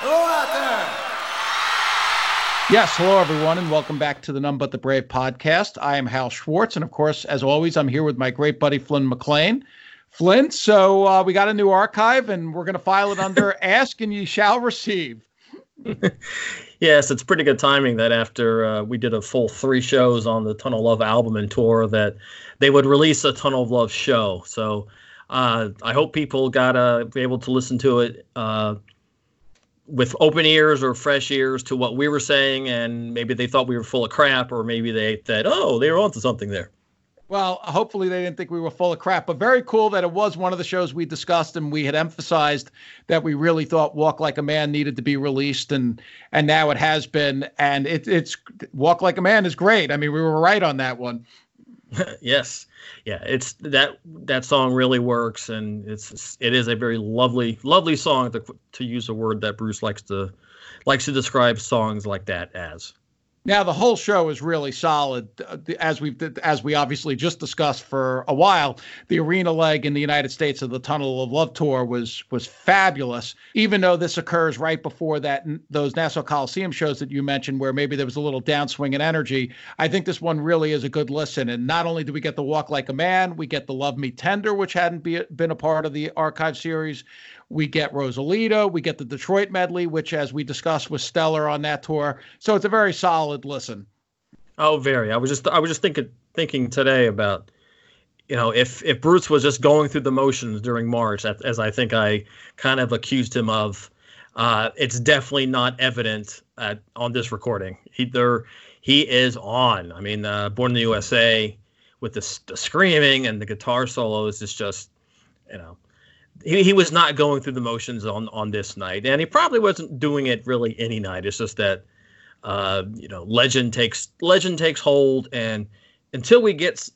Hello out there. Yes, hello everyone, and welcome back to the None But the Brave podcast. I am Hal Schwartz, and of course, as always, I'm here with my great buddy Flynn McLean. Flynn, so uh, we got a new archive, and we're going to file it under "Ask and Ye Shall Receive." yes, it's pretty good timing that after uh, we did a full three shows on the Tunnel of Love album and tour, that they would release a Tunnel of Love show. So uh, I hope people got to be able to listen to it uh, with open ears or fresh ears to what we were saying, and maybe they thought we were full of crap, or maybe they said, "Oh, they were onto something there." Well, hopefully they didn't think we were full of crap, but very cool that it was one of the shows we discussed and we had emphasized that we really thought Walk Like a Man needed to be released and and now it has been and it, it's Walk Like a Man is great. I mean, we were right on that one. yes. Yeah, it's that that song really works and it's it is a very lovely lovely song to to use a word that Bruce likes to likes to describe songs like that as. Now the whole show is really solid, uh, as we've as we obviously just discussed for a while. The arena leg in the United States of the Tunnel of Love tour was was fabulous. Even though this occurs right before that those Nassau Coliseum shows that you mentioned, where maybe there was a little downswing in energy, I think this one really is a good listen. And not only do we get the Walk Like a Man, we get the Love Me Tender, which hadn't be, been a part of the archive series. We get Rosalita. We get the Detroit medley, which, as we discussed, was stellar on that tour. So it's a very solid listen. Oh, very. I was just I was just thinking thinking today about you know if if Bruce was just going through the motions during March, as I think I kind of accused him of. Uh, it's definitely not evident at, on this recording. He there he is on. I mean, uh, Born in the USA with the, the screaming and the guitar solos is just you know he, he was not going through the motions on on this night, and he probably wasn't doing it really any night. It's just that uh, you know, legend takes legend takes hold, and until we get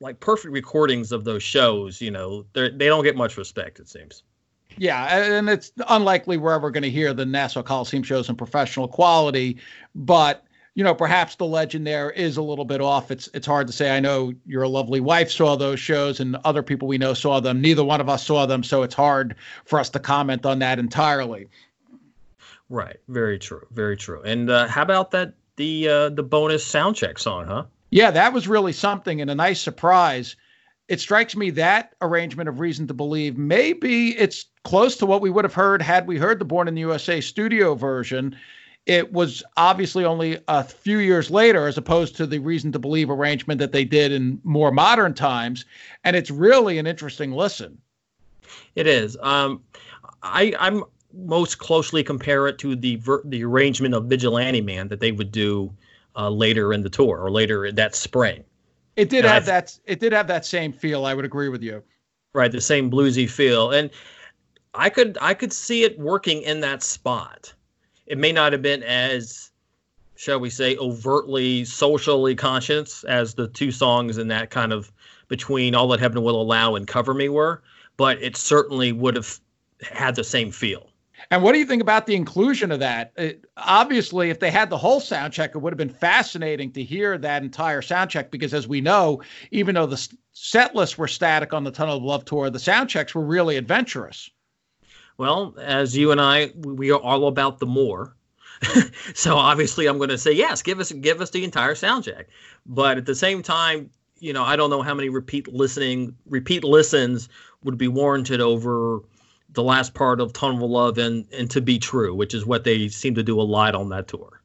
like perfect recordings of those shows, you know, they they don't get much respect. It seems. Yeah, and it's unlikely we're ever going to hear the Nassau Coliseum shows in professional quality, but you know, perhaps the legend there is a little bit off. It's it's hard to say. I know your lovely wife saw those shows, and other people we know saw them. Neither one of us saw them, so it's hard for us to comment on that entirely. Right. Very true. Very true. And uh, how about that the uh, the bonus sound check song, huh? Yeah, that was really something and a nice surprise. It strikes me that arrangement of Reason to Believe maybe it's close to what we would have heard had we heard the Born in the USA studio version it was obviously only a few years later as opposed to the reason to believe arrangement that they did in more modern times. And it's really an interesting listen. It is. Um, I, i'm most closely compare it to the ver- the arrangement of vigilante man that they would do uh, later in the tour or later that spring. It did and have I've, that it did have that same feel i would agree with you. Right the same bluesy feel. And i could i could see it working in that spot it may not have been as shall we say overtly socially conscious as the two songs in that kind of between all that heaven will allow and cover me were but it certainly would have had the same feel and what do you think about the inclusion of that? It, obviously, if they had the whole sound check, it would have been fascinating to hear that entire sound check because, as we know, even though the set lists were static on the Tunnel of Love tour, the sound checks were really adventurous. Well, as you and I, we are all about the more. so obviously, I'm going to say yes. Give us give us the entire sound check. But at the same time, you know, I don't know how many repeat listening repeat listens would be warranted over the last part of Tunnel of Love and and to be true, which is what they seem to do a lot on that tour.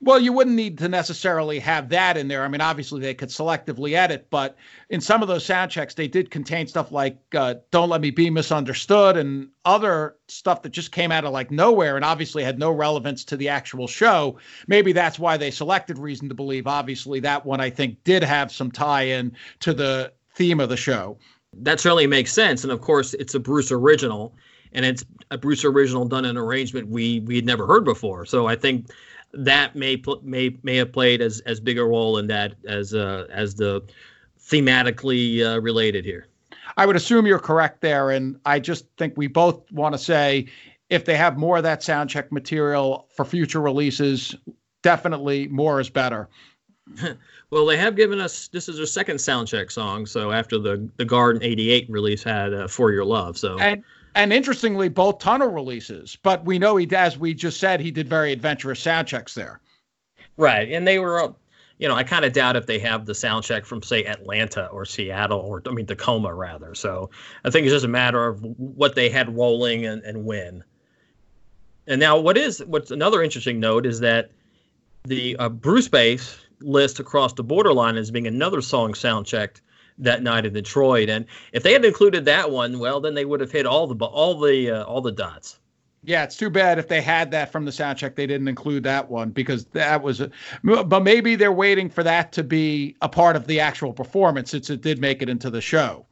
Well, you wouldn't need to necessarily have that in there. I mean, obviously they could selectively edit, but in some of those sound checks, they did contain stuff like uh, "Don't Let Me Be Misunderstood" and other stuff that just came out of like nowhere and obviously had no relevance to the actual show. Maybe that's why they selected "Reason to Believe." Obviously, that one I think did have some tie-in to the theme of the show. That certainly makes sense, and of course, it's a Bruce original, and it's a Bruce original done in an arrangement we we had never heard before. So I think that may may may have played as as big a role in that as uh, as the thematically uh, related here. I would assume you're correct there, and I just think we both want to say if they have more of that sound check material for future releases, definitely more is better. well, they have given us this is their second sound check song. So after the the Garden '88 release had uh, "For Your Love," so and And interestingly, both tunnel releases, but we know he, as we just said, he did very adventurous sound checks there. Right, and they were, you know, I kind of doubt if they have the sound check from say Atlanta or Seattle or I mean Tacoma rather. So I think it's just a matter of what they had rolling and, and when. And now, what is what's another interesting note is that the uh, Brucebase list across the borderline as being another song sound checked that night in Detroit. And if they had included that one, well, then they would have hit all the all the uh, all the dots. Yeah, it's too bad if they had that from the sound check, they didn't include that one because that was. A, but maybe they're waiting for that to be a part of the actual performance since it did make it into the show.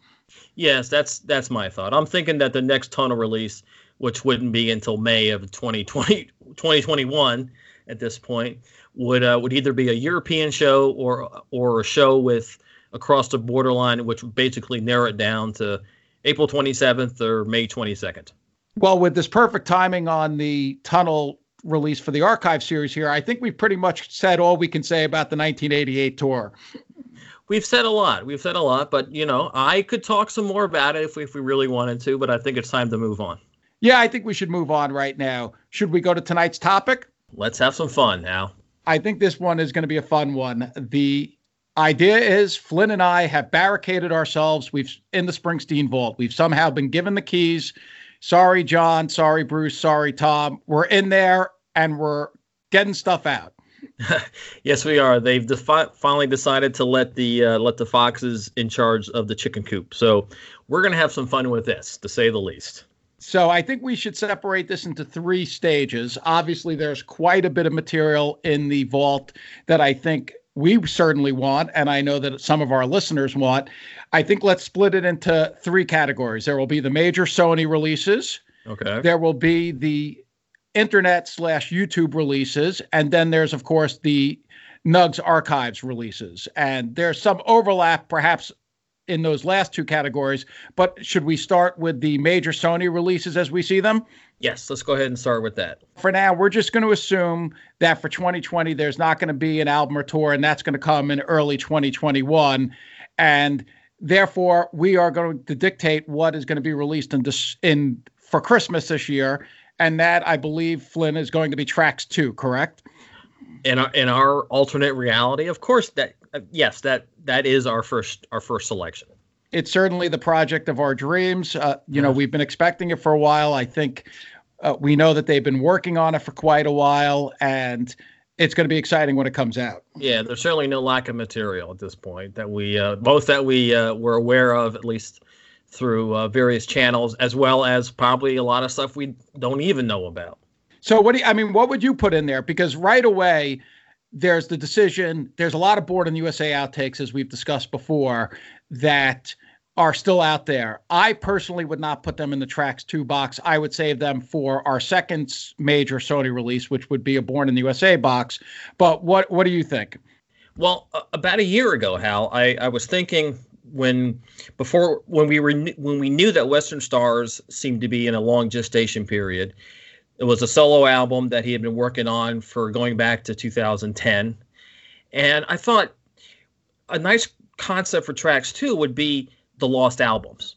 Yes, that's that's my thought. I'm thinking that the next tunnel release, which wouldn't be until May of 2020, 2021 at this point, would uh, would either be a European show or or a show with across the borderline, which would basically narrow it down to April 27th or May 22nd. Well, with this perfect timing on the tunnel release for the archive series here, I think we've pretty much said all we can say about the 1988 tour. We've said a lot. We've said a lot, but you know, I could talk some more about it if we, if we really wanted to, but I think it's time to move on. Yeah, I think we should move on right now. Should we go to tonight's topic? Let's have some fun now. I think this one is going to be a fun one. The idea is Flynn and I have barricaded ourselves. We've in the Springsteen vault. We've somehow been given the keys. Sorry, John. Sorry, Bruce. Sorry, Tom. We're in there and we're getting stuff out. yes, we are. They've defi- finally decided to let the uh, let the foxes in charge of the chicken coop. So we're gonna have some fun with this, to say the least. So I think we should separate this into three stages. Obviously, there's quite a bit of material in the vault that I think we certainly want, and I know that some of our listeners want. I think let's split it into three categories. There will be the major Sony releases. Okay. There will be the internet slash YouTube releases, and then there's of course the Nugs archives releases. And there's some overlap, perhaps, in those last two categories. But should we start with the major Sony releases as we see them? Yes, let's go ahead and start with that. For now, we're just going to assume that for 2020, there's not going to be an album or tour, and that's going to come in early 2021. And therefore, we are going to dictate what is going to be released in, in for Christmas this year. And that, I believe, Flynn is going to be tracks two, correct? In our, in our alternate reality, of course, that yes, that that is our first our first selection it's certainly the project of our dreams. Uh, you know, we've been expecting it for a while. I think uh, we know that they've been working on it for quite a while, and it's going to be exciting when it comes out. Yeah, there's certainly no lack of material at this point that we uh, both that we uh, were aware of, at least through uh, various channels, as well as probably a lot of stuff we don't even know about. So, what do you, I mean? What would you put in there? Because right away. There's the decision. There's a lot of Born in the USA outtakes, as we've discussed before, that are still out there. I personally would not put them in the tracks two box. I would save them for our second major Sony release, which would be a Born in the USA box. But what what do you think? Well, about a year ago, Hal, I, I was thinking when before when we were when we knew that Western Stars seemed to be in a long gestation period. It was a solo album that he had been working on for going back to 2010, and I thought a nice concept for tracks two would be the lost albums.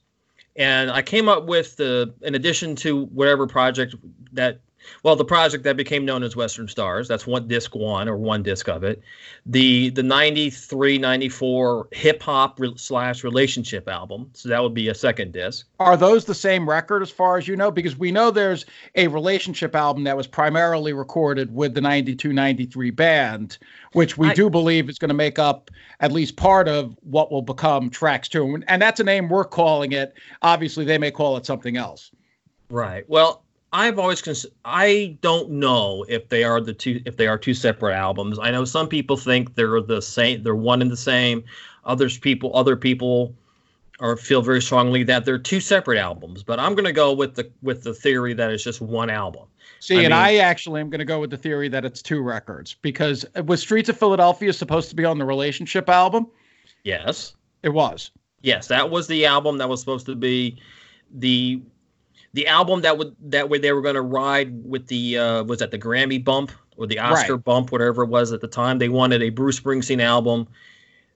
And I came up with the, in addition to whatever project that, well, the project that became known as Western Stars, that's one disc one or one disc of it, the the 93, 94 hip hop re- slash relationship album. So that would be a second disc. Are those the same record as far as you know? Because we know there's a relationship album that was primarily recorded with the 92, 93 band, which we I, do believe is going to make up at least part of what will become tracks two. And that's a name we're calling it. Obviously, they may call it something else. Right. Well, I've always cons- I don't know if they are the two if they are two separate albums. I know some people think they're the same, they're one and the same. Others people other people or feel very strongly that they're two separate albums. But I'm going to go with the with the theory that it's just one album. See, I and mean, I actually am going to go with the theory that it's two records because uh, was Streets of Philadelphia supposed to be on the relationship album? Yes, it was. Yes, that was the album that was supposed to be the the album that would that way they were going to ride with the uh, was that the Grammy bump or the Oscar right. bump, whatever it was at the time. They wanted a Bruce Springsteen album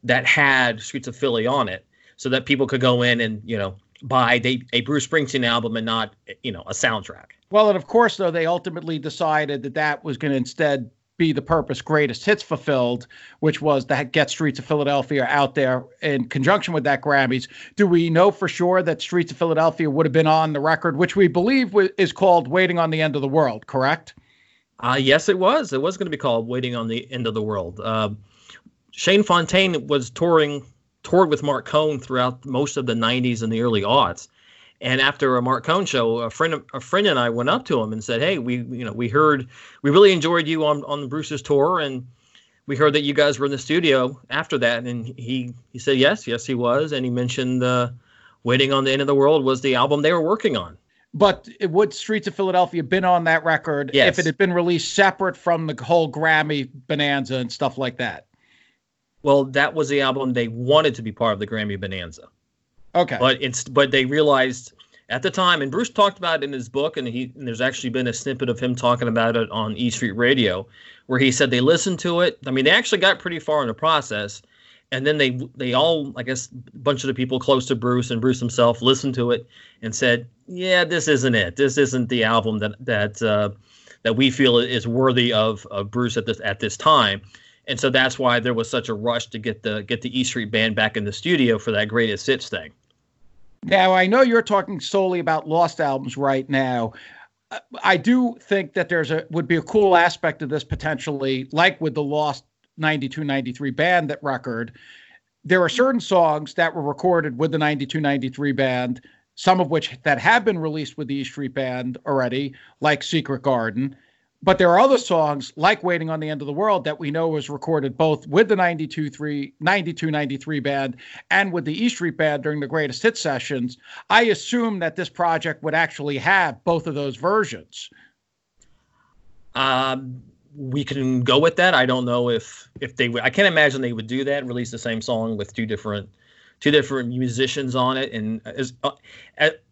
that had Streets of Philly on it, so that people could go in and you know buy the, a Bruce Springsteen album and not you know a soundtrack. Well, and of course, though they ultimately decided that that was going to instead be the purpose greatest hits fulfilled, which was to get Streets of Philadelphia out there in conjunction with that Grammys. Do we know for sure that Streets of Philadelphia would have been on the record, which we believe is called Waiting on the End of the World, correct? Uh, yes, it was. It was going to be called Waiting on the End of the World. Uh, Shane Fontayne was touring toured with Marc Cohn throughout most of the 90s and the early aughts. And after a Marc Cohn show, a friend a friend and I went up to him and said, "Hey, we you know we heard we really enjoyed you on on Bruce's tour, and we heard that you guys were in the studio after that." And he he said, "Yes, yes, he was." And he mentioned uh, "Waiting on the End of the World" was the album they were working on. But it would Streets of Philadelphia been on that record yes. if it had been released separate from the whole Grammy bonanza and stuff like that? Well, that was the album they wanted to be part of the Grammy bonanza. Okay. But it's but they realized at the time, and Bruce talked about it in his book, and he and there's actually been a snippet of him talking about it on E Street Radio, where he said they listened to it. I mean, they actually got pretty far in the process, and then they they all, I guess, a bunch of the people close to Bruce and Bruce himself listened to it and said, "Yeah, this isn't it. This isn't the album that that uh, that we feel is worthy of, of Bruce at this at this time." And so that's why there was such a rush to get the get the E Street Band back in the studio for that greatest hits thing. Now, I know you're talking solely about lost albums right now. I do think that there's a would be a cool aspect of this potentially, like with the lost 92 93 band that record. There are certain songs that were recorded with the 92 93 band, some of which that have been released with the E Street Band already, like Secret Garden. But there are other songs like Waiting on the End of the World that we know was recorded both with the 92 3, 92 93 band and with the E Street Band during the greatest hit sessions. I assume that this project would actually have both of those versions. Um, we can go with that. I don't know if if they would. I can't imagine they would do that release the same song with two different two different musicians on it, and as, uh,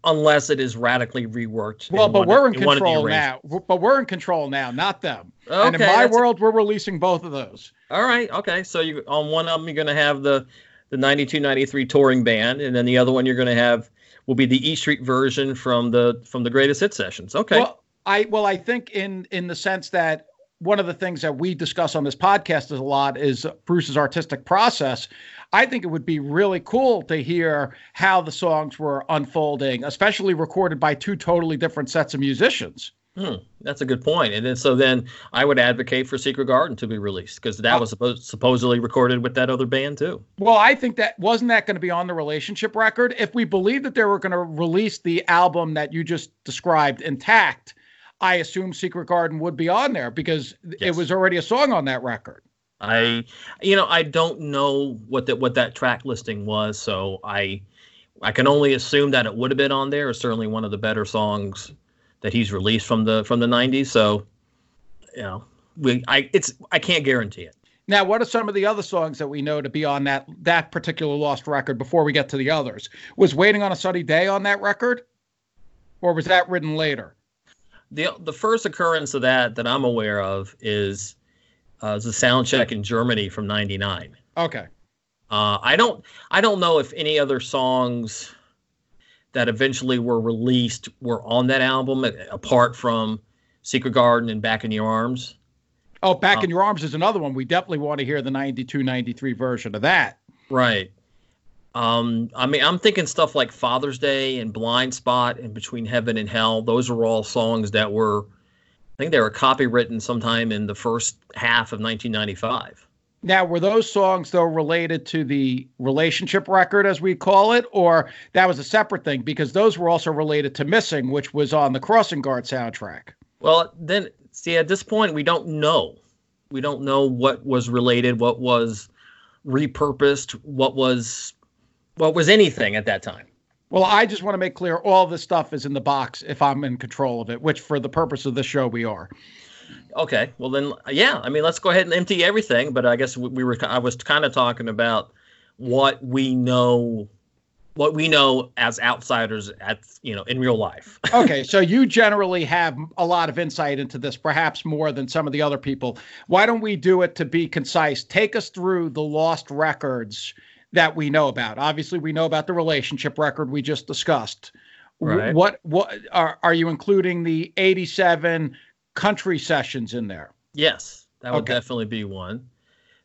unless it is radically reworked. Well, but we're in, in control now. But we're in control now, not them. Okay, and in my world, we're releasing both of those. All right. Okay. So you on one of them, you're going to have the the 92 93 touring band, and then the other one you're going to have will be the E Street version from the from the greatest hit sessions. Okay. Well, I well, I think in in the sense that one of the things that we discuss on this podcast is a lot is Bruce's artistic process. I think it would be really cool to hear how the songs were unfolding, especially recorded by two totally different sets of musicians. Hmm, that's a good point. And then so then I would advocate for Secret Garden to be released because that was supposed supposedly recorded with that other band too. Well, I think that wasn't that going to be on the relationship record. If we believe that they were going to release the album that you just described intact, I assume Secret Garden would be on there because yes. it was already a song on that record. I, you know, I don't know what that what that track listing was, so I, I can only assume that it would have been on there. It's certainly one of the better songs that he's released from the from the '90s. So, you know, we I it's I can't guarantee it. Now, what are some of the other songs that we know to be on that that particular lost record before we get to the others? Was "Waiting on a Sunny Day" on that record, or was that written later? The the first occurrence of that that I'm aware of is uh, the sound check in Germany from '99. Okay. Uh, I don't I don't know if any other songs that eventually were released were on that album apart from Secret Garden and Back in Your Arms. Oh, Back um, in Your Arms is another one. We definitely want to hear the 92 93 version of that. Right. Um, I mean, I'm thinking stuff like Father's Day and Blind Spot and Between Heaven and Hell. Those are all songs that were think they were copywritten sometime in the first half of 1995. Now, were those songs though related to the relationship record, as we call it, or that was a separate thing? Because those were also related to "Missing," which was on the Crossing Guard soundtrack. Well, then, see, at this point, we don't know. We don't know what was related, what was repurposed, what was what was anything at that time. Well, I just want to make clear all this stuff is in the box if I'm in control of it, which for the purpose of the show we are. Okay, well then, yeah. I mean, let's go ahead and empty everything. But I guess we were. I was kind of talking about what we know, what we know as outsiders at you know in real life. okay, so you generally have a lot of insight into this, perhaps more than some of the other people. Why don't we do it to be concise? Take us through the lost records that we know about. Obviously, we know about the relationship record we just discussed. Right. What what are are you including the 87 country sessions in there? Yes, that would Okay. definitely be one.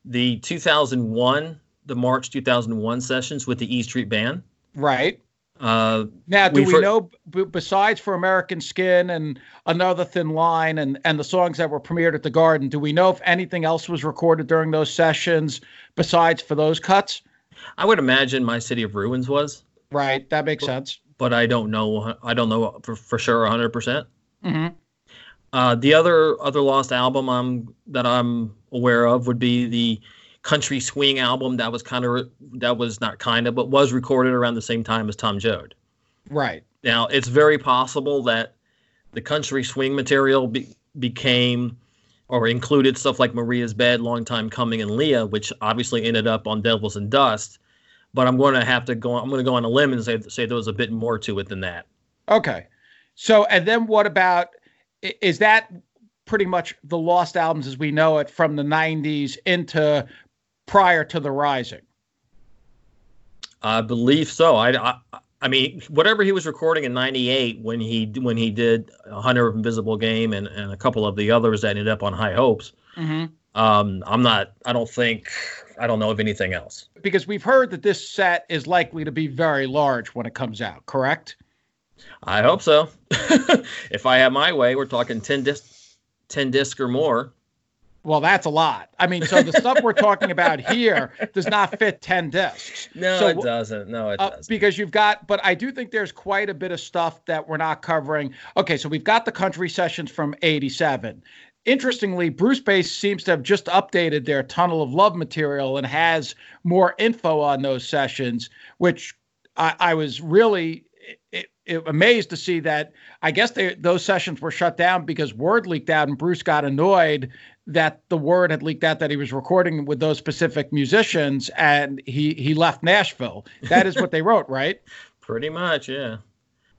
The 2001, the March 2001 sessions with the E Street Band. Right. Uh, Now, do We've heard- know b- besides for American Skin and Another Thin Line and and the songs that were premiered at the Garden, do we know if anything else was recorded during those sessions besides for those cuts? I would imagine My City of Ruins was, Right, that makes sense. but I don't know. I don't know for, for sure 100. percent hmm Uh, the other other lost album I'm that I'm aware of would be the country swing album that was kind of that was not kind of but was recorded around the same time as Tom Joad. Right. Now it's very possible that the country swing material be, became or included stuff like Maria's Bed, Long Time Coming, and Leah, which obviously ended up on Devils and Dust. But I'm going to have to go. I'm going to go on a limb and say say there was a bit more to it than that. Okay. So, and then what about is that pretty much the lost albums as we know it from the 90s into prior to the Rising? I believe so. I, I, I mean, whatever he was recording in '98 when he when he did Hunter of Invisible Game and, and a couple of the others that ended up on High Hopes. Mm-hmm. Um, I'm not. I don't think. I don't know of anything else. Because we've heard that this set is likely to be very large when it comes out, correct? I hope so. if I have my way, we're talking ten disc, ten disc or more. Well, that's a lot. I mean, so the stuff we're talking about here does not fit 10 discs. No, So it doesn't. No, it Uh, doesn't. because you've got, but I do think there's quite a bit of stuff that we're not covering. Okay, so we've got the country sessions from 87. Interestingly, Brucebase seems to have just updated their Tunnel of Love material and has more info on those sessions, which I, I was really i i amazed to see that. I guess they, those sessions were shut down because word leaked out and Bruce got annoyed that the word had leaked out that he was recording with those specific musicians and he he left Nashville. That is what they wrote, right? Pretty much, yeah.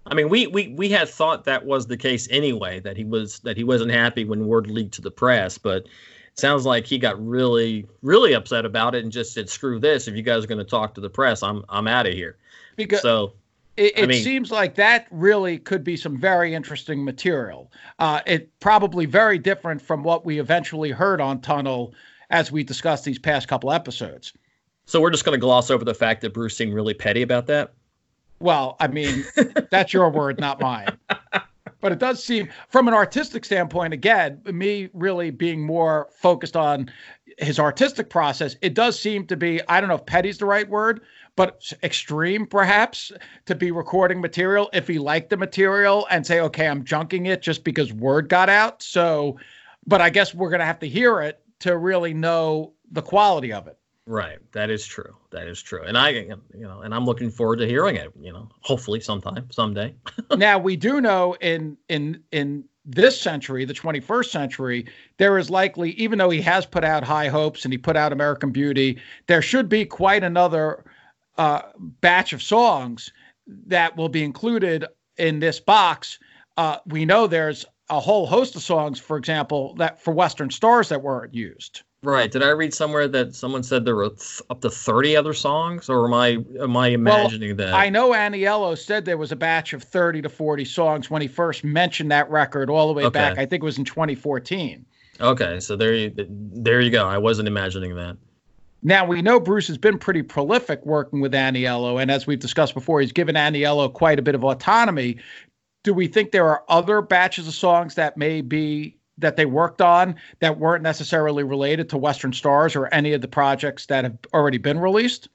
I mean, we, we we had thought that was the case anyway. That he was that he wasn't happy when word leaked to the press, but sounds like he got really really upset about it and just said, "Screw this! If you guys are going to talk to the press, I'm I'm out of here." Because So it, I mean- seems like that really could be some very interesting material. Uh, it probably very different from what we eventually heard on Tunnel as we discussed these past couple episodes. so we're just going to gloss over the fact that Bruce seemed really petty about that. Well, I mean, that's your word, not mine. But it does seem, from an artistic standpoint, again, me really being more focused on his artistic process, it does seem to be, I don't know if petty's the right word, but extreme perhaps to be recording material if he liked the material and say, okay, I'm junking it just because word got out. So, but I guess we're going to have to hear it to really know the quality of it. Right. That is true. That is true. And I, you know, and I'm looking forward to hearing it. You know, hopefully sometime, someday. now we do know in in in this century, the 21st century, there is likely, even though he has put out High Hopes and he put out American Beauty, there should be quite another uh, batch of songs that will be included in this box. Uh, we know there's a whole host of songs, for example, that for Western Stars that weren't used. Right. Did I read somewhere that someone said there were th- up to 30 other songs, or am I am I imagining that? I know Aniello said there was a batch of 30 to 40 songs when he first mentioned that record all the way Okay. back. I think it was in 2014. Okay, so there you there you go. I wasn't imagining that. Now we know Bruce has been pretty prolific working with Aniello, and as we've discussed before, he's given Aniello quite a bit of autonomy. Do we think there are other batches of songs that may be that they worked on that weren't necessarily related to Western Stars or any of the projects that have already been released?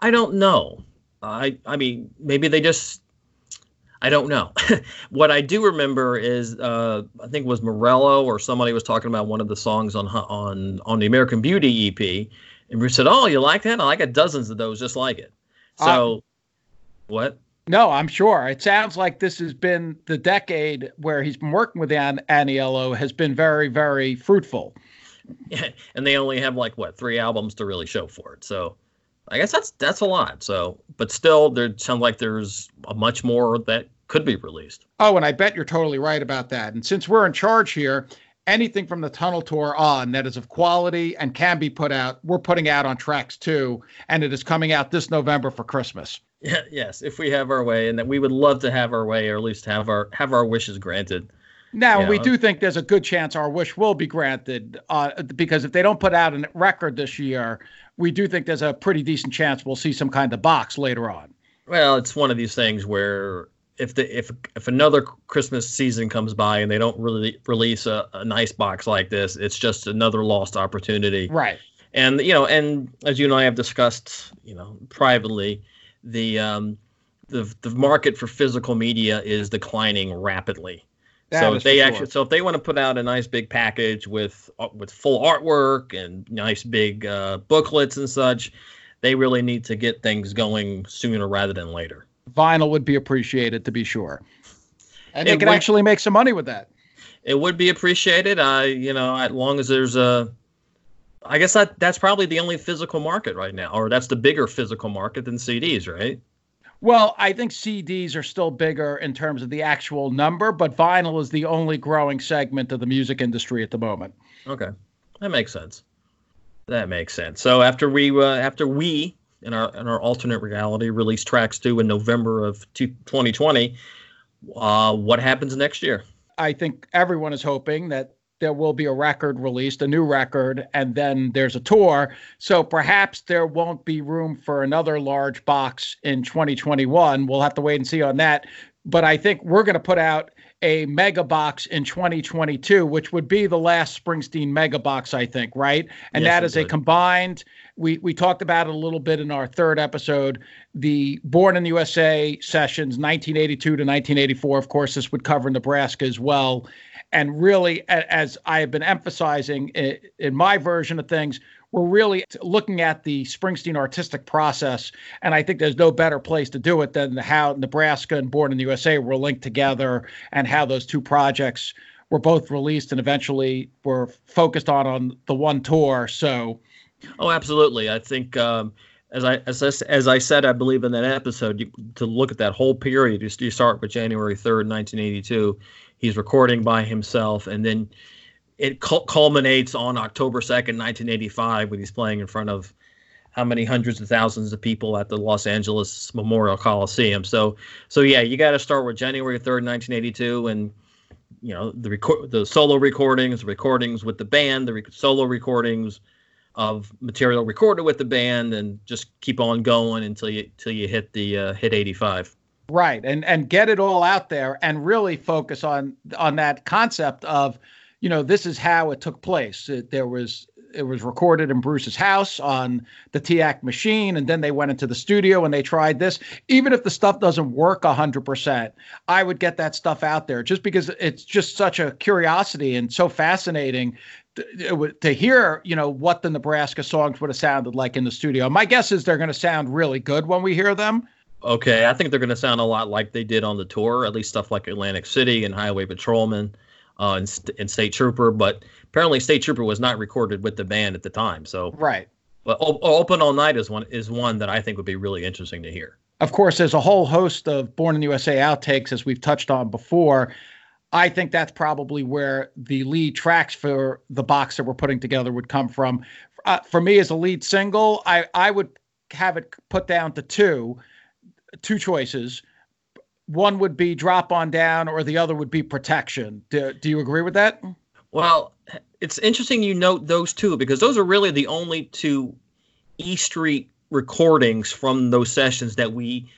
I don't know. I I mean maybe they just I don't know. what I do remember is uh, I think it was Morello or somebody was talking about one of the songs on on on the American Beauty EP, and Bruce said, "Oh, you like that? I got dozens of those just like it." So, what? No, I'm sure. It sounds like this has been the decade where he's been working with An- Aniello has been very, very fruitful. and they only have like what three albums to really show for it. So I guess that's that's a lot. So, but still, there sounds like there's a much more that could be released. Oh, and I bet you're totally right about that. And since we're in charge here, anything from the tunnel tour on that is of quality and can be put out, we're putting out on tracks too, and it is coming out this November for Christmas. Yeah, yes, if we have our way, and that we would love to have our way, or at least have our have our wishes granted. Now, we do think there's a good chance our wish will be granted uh, because if they don't put out a record this year, we do think there's a pretty decent chance we'll see some kind of box later on. Well, it's one of these things where if the if if another Christmas season comes by and they don't really release a, a nice box like this, it's just another lost opportunity. Right. And you know, and as you and I have discussed, you know, privately, the um, the the market for physical media is declining rapidly. That so if they actually, so if they want to put out a nice big package with uh, with full artwork and nice big uh, booklets and such, they really need to get things going sooner rather than later. Vinyl would be appreciated to be sure, and it they could would, actually make some money with that. It would be appreciated. I, you know, as long as there's a, I guess that that's probably the only physical market right now, or that's the bigger physical market than CDs, right? Well, I think CDs are still bigger in terms of the actual number, but vinyl is the only growing segment of the music industry at the moment. Okay, that makes sense. That makes sense. So after we uh, after we in our in our alternate reality release tracks two in November of 2020, uh, what happens next year? I think everyone is hoping that there will be a record released, a new record, and then there's a tour. So perhaps there won't be room for another large box in 2021. We'll have to wait and see on that. But I think we're going to put out a mega box in 2022, which would be the last Springsteen mega box, I think, right? And yes, that is would. a combined. We we talked about it a little bit in our third episode. The Born in the USA sessions, 1982 to 1984. Of course, this would cover Nebraska as well and really, as I have been emphasizing eh, in my version of things, we're really looking at the Springsteen artistic process. And I think there's no better place to do it than how Nebraska and Born in the USA were linked together and how those two projects were both released and eventually were focused on on the one tour. So, oh, absolutely. I think. Um, as I, as as I said, I believe in that episode, you, to look at that whole period, you, you start with January third, nineteen eighty two, He's recording by himself, and then it culminates on October 2nd, 1985, when he's playing in front of how many hundreds of thousands of people at the Los Angeles Memorial Coliseum. So, so yeah, you got to start with January 3rd, 1982, and you know the record, the solo recordings, the recordings with the band, the solo recordings of material recorded with the band, and just keep on going until you until you hit the uh, hit 85. Right. And and get it all out there and really focus on on that concept of, you know, this is how it took place. It, there was it was recorded in Bruce's house on the TEAC machine, and then they went into the studio and they tried this. Even if the stuff doesn't work 100%, I would get that stuff out there just because it's just such a curiosity and so fascinating to, to hear, you know, what the Nebraska songs would have sounded like in the studio. My guess is they're going to sound really good when we hear them. Okay, I think they're going to sound a lot like they did on the tour, at least stuff like Atlantic City and Highway Patrolman uh, and, St- and State Trooper. But apparently, State Trooper was not recorded with the band at the time. So right. But o- Open All Night is one is one that I think would be really interesting to hear. Of course, there's a whole host of Born in the USA outtakes, as we've touched on before. I think that's probably where the lead tracks for the box that we're putting together would come from. Uh, for me, as a lead single, I I would have it put down to two two choices. One would be drop on down, or the other would be protection. Do, do you agree with that? Well, it's interesting you note those two because those are really the only two E Street recordings from those sessions that we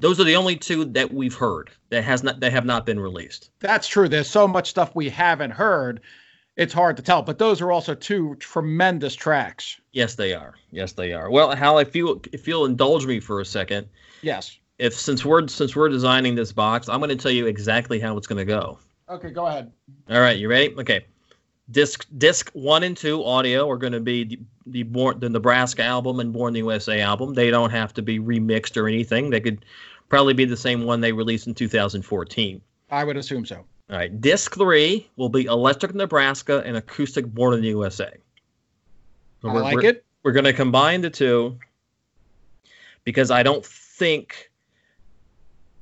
those are the only two that we've heard that has not that have not been released. That's true. There's so much stuff we haven't heard. It's hard to tell, but those are also two tremendous tracks. Yes, they are. Yes, they are. Well, Hal, if you if you'll indulge me for a second, Yes. If since we're since we're designing this box, I'm going to tell you exactly how it's going to go. Okay, go ahead. All right, you ready? Okay. Disc disc one and two audio are going to be the, the born the Nebraska album and Born the USA album. They don't have to be remixed or anything. They could probably be the same one they released in 2014. I would assume so. All right. Disc three will be Electric Nebraska and Acoustic Born in the USA. So I like we're, it. We're going to combine the two because I don't think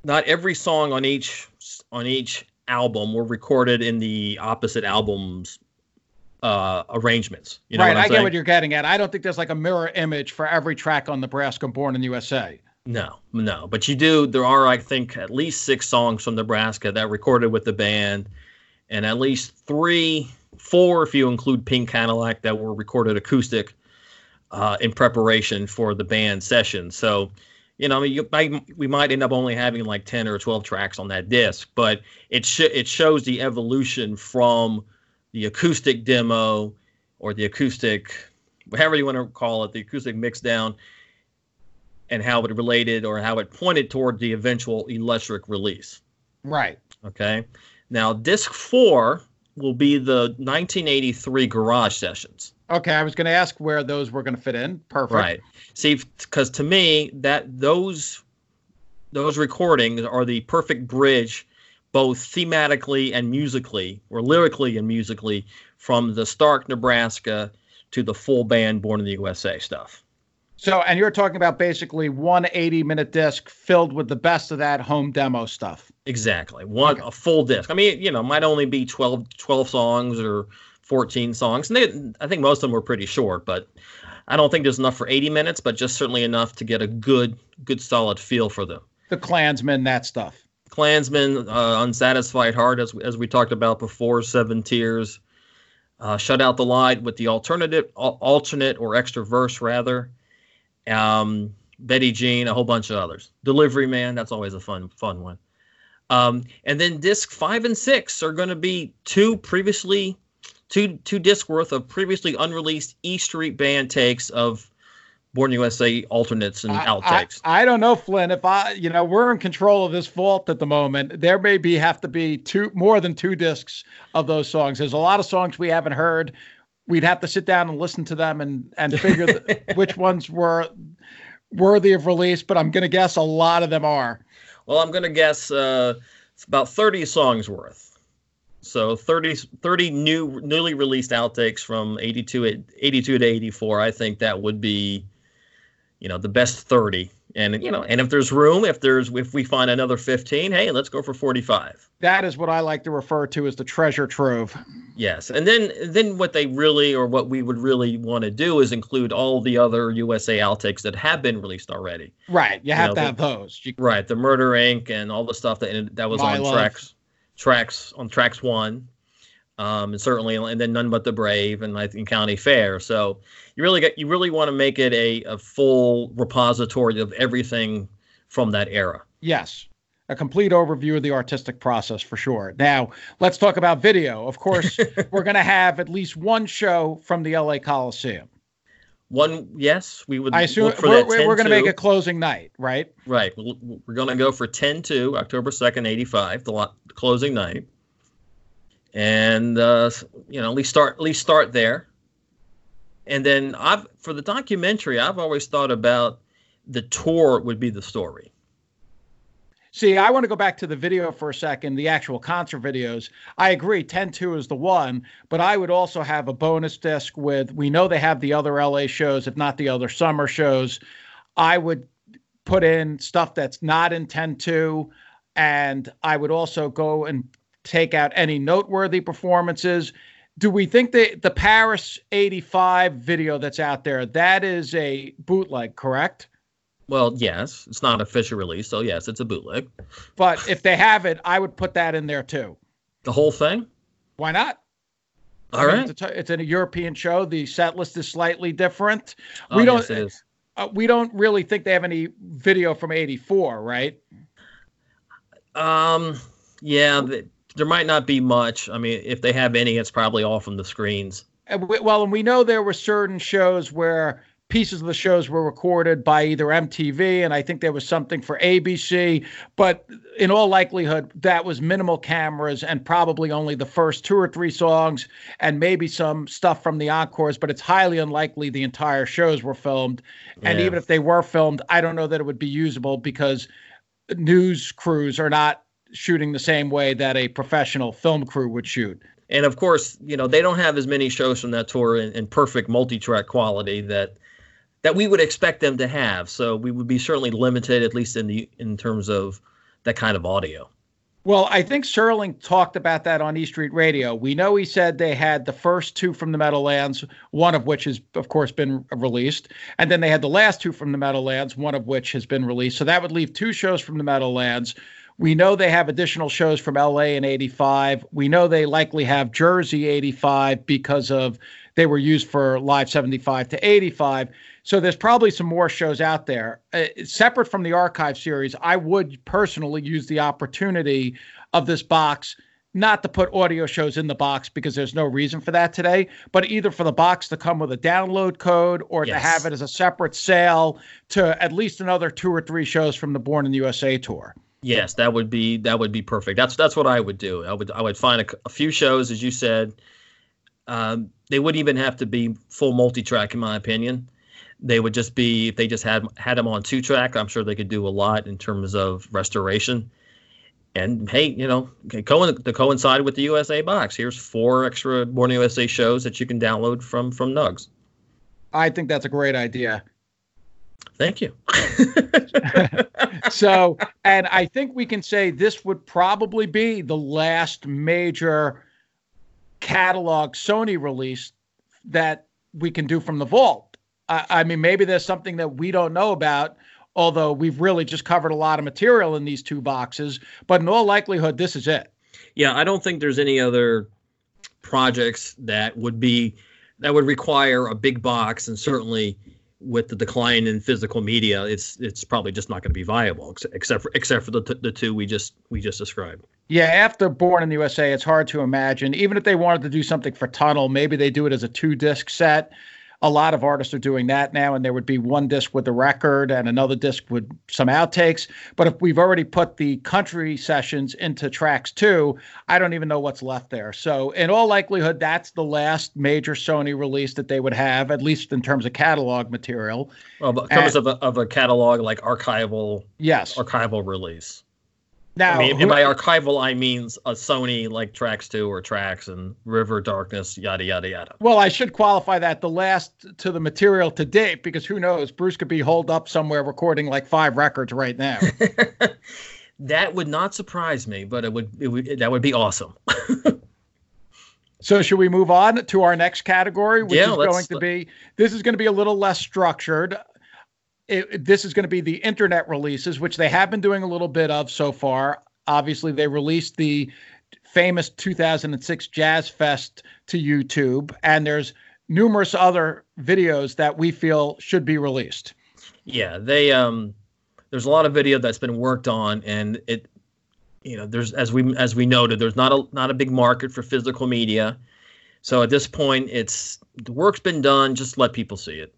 not every song on each on each album were recorded in the opposite albums uh, arrangements. You know right, I saying? get what you're getting at. I don't think there's like a mirror image for every track on Nebraska Born in the USA. No, no, but you do. There are, I think, at least six songs from Nebraska that recorded with the band, and at least three, four, if you include Pink Cadillac, that were recorded acoustic uh, in preparation for the band session. So, you know, I mean, you might, we might end up only having like ten or twelve tracks on that disc, but it sh- it shows the evolution from the acoustic demo or the acoustic, whatever you want to call it, the acoustic mixdown, and how it related or how it pointed toward the eventual electric release. Right. Okay. Now, disc four will be the 1983 garage sessions. Okay, I was going to ask where those were going to fit in. Perfect. Right. See, because to me, that those those recordings are the perfect bridge both thematically and musically, or lyrically and musically, from the Stark, Nebraska to the full band Born in the USA stuff. So, and you're talking about basically one 80 minute disc filled with the best of that home demo stuff. Exactly. One, okay. a full disc. I mean, you know, might only be 12, 12 songs or 14 songs. And they, I think most of them were pretty short, but I don't think there's enough for 80 minutes, but just certainly enough to get a good, good solid feel for them. The Klansmen, that stuff. Klansman, uh, Unsatisfied Heart, as, as we talked about before, Seven Tears, uh, Shut Out the Light with the alternative, alternate or extra verse rather, um, Betty Jean, a whole bunch of others. Delivery Man, that's always a fun fun one. Um, and then disc five and six are going to be two previously two two disc worth of previously unreleased E Street Band takes of Born USA alternates and outtakes. I, I, don't know, Flynn. If I, you know, we're in control of this vault at the moment. There may be have to be two more than two discs of those songs. There's a lot of songs we haven't heard. We'd have to sit down and listen to them and and figure which ones were worthy of release. But I'm going to guess a lot of them are. Well, I'm going to guess uh, it's about 30 songs worth. So 30, 30 new newly released outtakes from 82, 82 to 84. I think that would be you know the best 30 and you know and if there's room if there's if we find another 15 hey let's go for 45 that is what i like to refer to as the treasure trove. Yes. And then then what they really or what we would really want to do is include all the other usa outtakes that have been released already. Right. You, you have know, to have those. You, right. The murder inc. and all the stuff that that was on love. tracks tracks on tracks one. Um, and certainly, and then none but the brave and I think county fair. So you really get you really want to make it a, a full repository of everything from that era. Yes, a complete overview of the artistic process for sure. Now let's talk about video. Of course, we're going to have at least one show from the LA Coliseum. One, yes, we would. I assume we're, we're going to make a closing night, right? Right. We're going to go for 10 to October 2nd, 85, the closing night and uh, you know at least start at least start there and then i've for the documentary i've always thought about the tour would be the story. See i want to go back to the video for a second the actual concert videos. I agree 10-2 is the one but i would also have a bonus disc with we know they have the other la shows if not the other summer shows. I would put in stuff that's not in 10-2 and i would also go and take out any noteworthy performances. Do we think that the Paris 85 video that's out there, that is a bootleg, correct? Well, yes, it's not official release, so yes, it's a bootleg. But if they have it, I would put that in there too. The whole thing? Why not? All I mean, right. It's, a, it's, a European show. The set list is slightly different. Oh, we don't. Yes, it is. Uh, we don't really think they have any video from '84, right? Um. Yeah there might not be much. I mean, if they have any, it's probably all from the screens. Well, and we know there were certain shows where pieces of the shows were recorded by either MTV and I think there was something for ABC, but in all likelihood that was minimal cameras and probably only the first two or three songs and maybe some stuff from the encores, but it's highly unlikely the entire shows were filmed. And yeah. even if they were filmed, I don't know that it would be usable because news crews are not shooting the same way that a professional film crew would shoot. And of course, you know, they don't have as many shows from that tour in, in perfect multi-track quality that that we would expect them to have. So we would be certainly limited, at least in the in terms of that kind of audio. Well, I think Serling talked about that on E Street Radio. We know he said they had the first two from the Meadowlands, one of which has, of course, been released. And then they had the last two from the Meadowlands, one of which has been released. So that would leave two shows from the Meadowlands. We know they have additional shows from LA in 85. We know they likely have Jersey 85 because of they were used for Live 75 to 85. So there's probably some more shows out there. Uh, separate from the archive series, I would personally use the opportunity of this box not to put audio shows in the box because there's no reason for that today, but either for the box to come with a download code or yes. to have it as a separate sale to at least another two or three shows from the Born in the USA tour. Yes, that would be that would be perfect. That's that's what I would do. I would I would find a, a few shows, as you said. Um, they wouldn't even have to be full multi-track, in my opinion they would just be if they just had had them on two track. I'm sure they could do a lot in terms of restoration. And hey, you know, co- to coincide with the USA box, here's four extra Born USA shows that you can download from from Nugs. I think that's a great idea. Thank you. so, and I think we can say this would probably be the last major catalog Sony release that we can do from the vault I, I mean, maybe there's something that we don't know about although we've really just covered a lot of material in these two boxes. But in all likelihood, this is it. Yeah, I don't think there's any other projects that would be that would require a big box, and certainly with the decline in physical media, it's it's probably just not going to be viable, except for except for the the two we just we just described. Yeah, after Born in the USA, it's hard to imagine. Even if they wanted to do something for Tunnel, maybe they do it as a two disc set a lot of artists are doing that now, and there would be one disc with the record and another disc with some outtakes. But if we've already put the country sessions into tracks two, I don't even know what's left there. So, in all likelihood, that's the last major Sony release that they would have, at least in terms of catalog material. Well, but in terms and, of, a, of a catalog like archival, yes, archival release. Now, I mean, by archival, I means a Sony like Tracks 2 or Tracks and River Darkness, yada, yada, yada. Well, I should qualify that the last to the material to date because who knows? Bruce could be holed up somewhere recording like five records right now. that would not surprise me, but it would, it would that would be awesome. so, should we move on to our next category, which yeah, is going to be this is going to be a little less structured it, this is going to be the internet releases, which they have been doing a little bit of so far. Obviously, they released the famous 2006 Jazz Fest to YouTube, and there's numerous other videos that we feel should be released. Yeah, they um, there's a lot of video that's been worked on, and it, you know, there's as we as we noted, there's not a not a big market for physical media, so at this point, it's the work's been done. Just let people see it.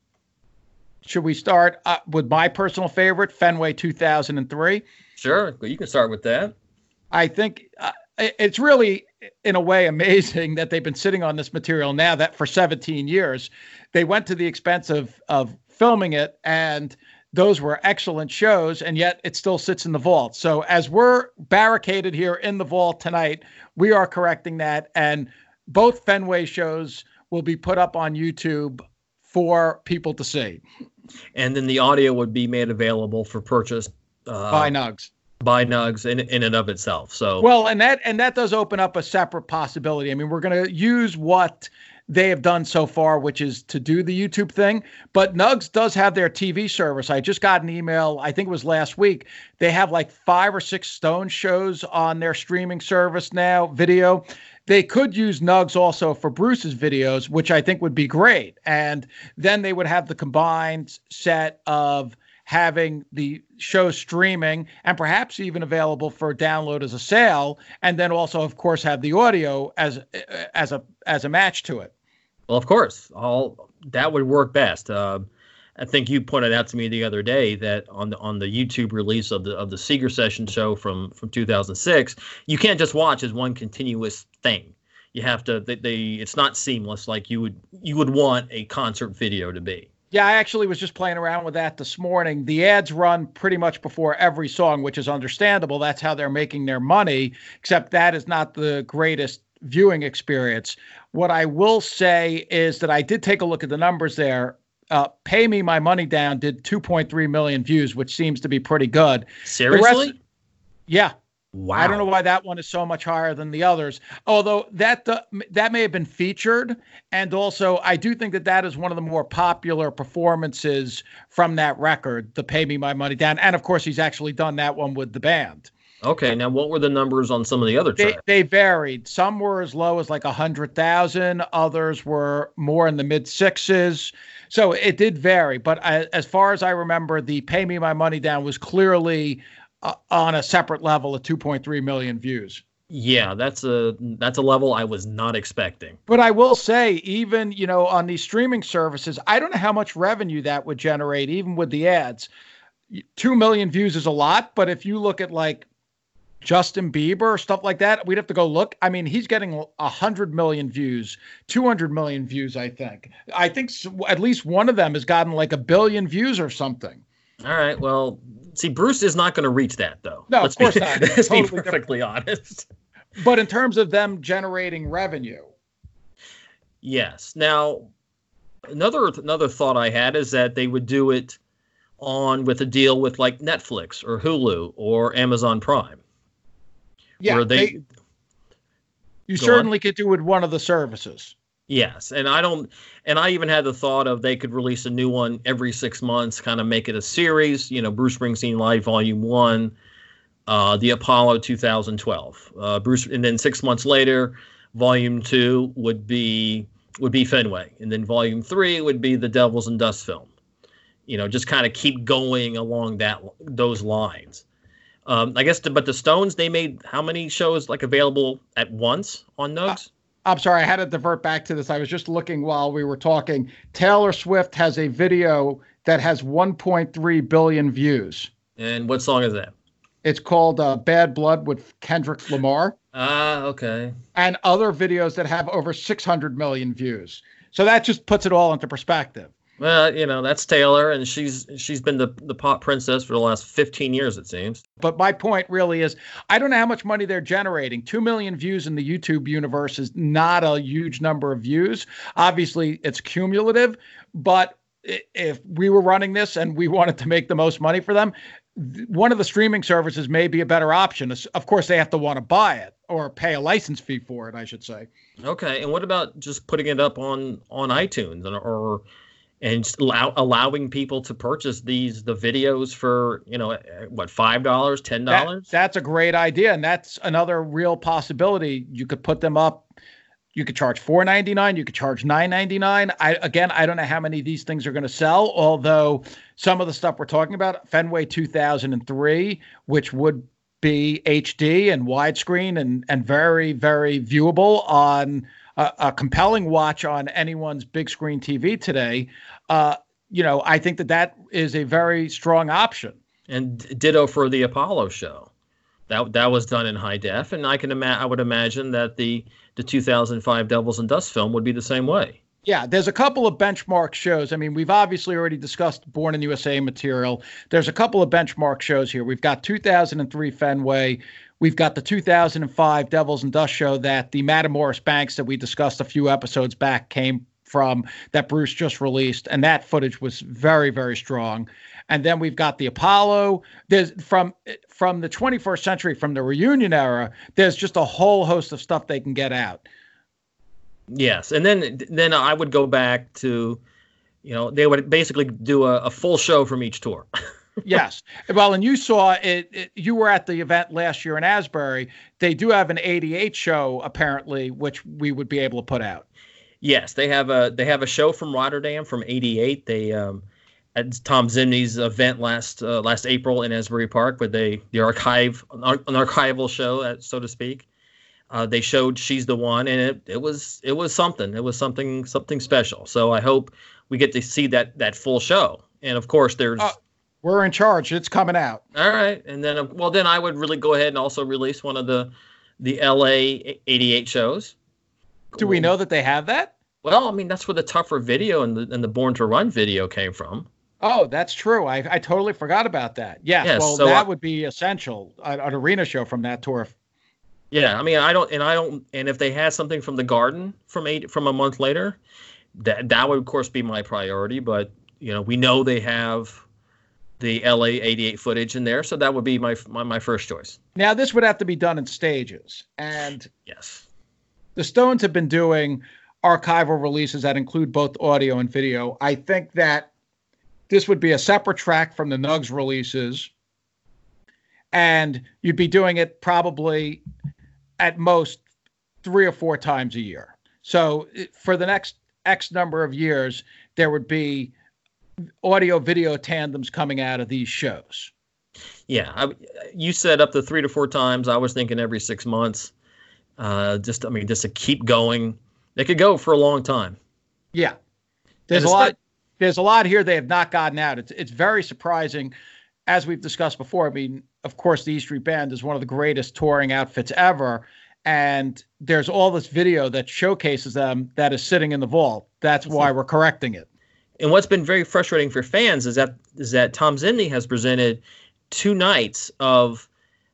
Should we start uh, with my personal favorite, Fenway 2003? Sure, you can start with that. I think uh, it's really, in a way, amazing that they've been sitting on this material now that for 17 years. They went to the expense of of filming it, and those were excellent shows, and yet it still sits in the vault. So as we're barricaded here in the vault tonight, we are correcting that, and both Fenway shows will be put up on YouTube for people to see and then the audio would be made available for purchase uh, by Nugs. By Nugs in in and of itself. So well, and that and that does open up a separate possibility. I mean, we're going to use what they have done so far, which is to do the YouTube thing. But Nugs does have their TV service. I just got an email, I think it was last week. They have like five or six Stone shows on their streaming service now, video. They could use Nugs also for Bruce's videos, which I think would be great. And then they would have the combined set of having the show streaming and perhaps even available for download as a sale and then also of course have the audio as as a as a match to it well of course all that would work best uh, I think you pointed out to me the other day that on the on the YouTube release of the of the Seeger Session show from from 2006, you can't just watch as one continuous thing. You have to they, they it's not seamless like you would you would want a concert video to be. Yeah, I actually was just playing around with that this morning. The ads run pretty much before every song, which is understandable. That's how they're making their money, except that is not the greatest viewing experience. What I will say is that I did take a look at the numbers there uh, "Pay Me My Money Down" did 2.3 million views, which seems to be pretty good. Seriously? Rest, yeah. Wow. I don't know why that one is so much higher than the others. Although that uh, that may have been featured, and also I do think that that is one of the more popular performances from that record, the "Pay Me My Money Down," and of course he's actually done that one with the band. Okay, now what were the numbers on some of the other They, tracks? they varied. Some were as low as like a hundred thousand. Others were more in the mid sixes. So it did vary. But I, as far as I remember, the "Pay Me My Money Down" was clearly uh, on a separate level at 2.3 million views. yeah, that's a that's a level I was not expecting. But I will say, even you know, on these streaming services, I don't know how much revenue that would generate, even with the ads. Two million views is a lot, but if you look at like Justin Bieber stuff like that, we'd have to go look. I mean, he's getting a hundred million views, two hundred million views. I think. I think at least one of them has gotten like a billion views or something. All right, well, see, Bruce is not going to reach that though. No, of let's course be, not. Let's Totally be different. perfectly honest. But in terms of them generating revenue, Yes. Now, another another thought I had is that they would do it on with a deal with like Netflix or Hulu or Amazon Prime. Yeah, they, they- you certainly could do with one of the services. yes, and I don't and I even had the thought of they could release a new one every 6 months, kind of make it a series, you know, Bruce Springsteen Live Volume 1, uh the Apollo 2012. Uh Bruce and then 6 months later, Volume 2 would be would be Fenway, and then Volume 3 would be the Devils and Dust film. You know, just kind of keep going along that those lines. Um, I guess, the, but the Stones they made how many shows like available at once on Nugs? I'm sorry, I had to divert back to this. I was just looking while we were talking. Taylor Swift has a video that has 1.3 billion views. and what song is that? It's called uh, Bad Blood with Kendrick Lamar, Ah, okay. and other videos that have over 600 million views. So that just puts it all into perspective. Well, you know that's Taylor, and she's she's been the the pop princess for the last fifteen years, it seems. But my point really is I don't know how much money they're generating. 2 million views in the YouTube universe is not a huge number of views. Obviously, it's cumulative, but if we were running this and we wanted to make the most money for them, one of the streaming services may be a better option. Of course, they have to want to buy it or pay a license fee for it, I should say. Okay, and what about just putting it up on on iTunes or and allow, allowing people to purchase these the videos for you know what five dollars, ten That- dollars? that's a great idea, and that's another real possibility. You could put them up. You could charge four ninety nine. You could charge nine ninety nine. I again, I don't know how many of these things are going to sell. Although some of the stuff we're talking about, Fenway two thousand and three, which would be HD and widescreen and and very very viewable on a, a compelling watch on anyone's big screen TV today. Uh, you know, I think that that is a very strong option. and ditto for the Apollo show. That that was done in high def, and I can ima- I would imagine that the the 2005 Devils and Dust film would be the same way. Yeah, there's a couple of benchmark shows. I mean, we've obviously already discussed Born in USA material. There's a couple of benchmark shows here. We've got 2003 Fenway. We've got the 2005 Devils and Dust show that the Matamoros Banks that we discussed a few episodes back came from that Bruce just released, and that footage was very, very strong. And then we've got the Apollo. There's from from the 21st century, from the reunion era. There's just a whole host of stuff they can get out. Yes, and then then I would go back to, you know, they would basically do a, a full show from each tour. yes. Well, and you saw it, it, You were at the event last year in Asbury. They do have an 88 show apparently, which we would be able to put out. yes, they have a they have a show from Rotterdam from '88. They um, at Thom Zimny's event last uh, last April in Asbury Park, where they the archive an, archival show, uh, so to speak. Uh, they showed she's the one, and it, it was it was something. It was something something special. So I hope we get to see that that full show. And of course, there's Uh, We're in charge. It's coming out. all right. And then uh, well, then I would really go ahead and also release one of the the LA '88 shows. Do we know that they have that? Well, I mean that's where the tougher video and the and the Born to Run video came from. Oh, that's true. I, I totally forgot about that. Yes. Yeah, well, so that I- would be essential. An, an arena show from that tour. Yeah, I mean, I don't, and I don't, and if they had something from the Garden from eight from a month later, that that would of course be my priority. But you know, we know they have the LA 88 footage in there. So that would be my, my, my first choice. Now, this would have to be done in stages. And yes, the Stones have been doing archival releases that include both audio and video. I think that this would be a separate track from the Nugs releases. And you'd be doing it probably at most three or four times a year. So for the next X number of years, there would be audio video tandems coming out of these shows. Yeah, I, you said up to three to four times. I was thinking every six months. Uh, just, I mean, just to keep going. They could go for a long time. Yeah, there's a lot. There's a lot here they have not gotten out. It's it's very surprising, as we've discussed before. I mean, of course, the E Street Band is one of the greatest touring outfits ever, and there's all this video that showcases them that is sitting in the vault. That's why we're correcting it. And what's been very frustrating for fans is that is that Thom Zimny has presented two nights of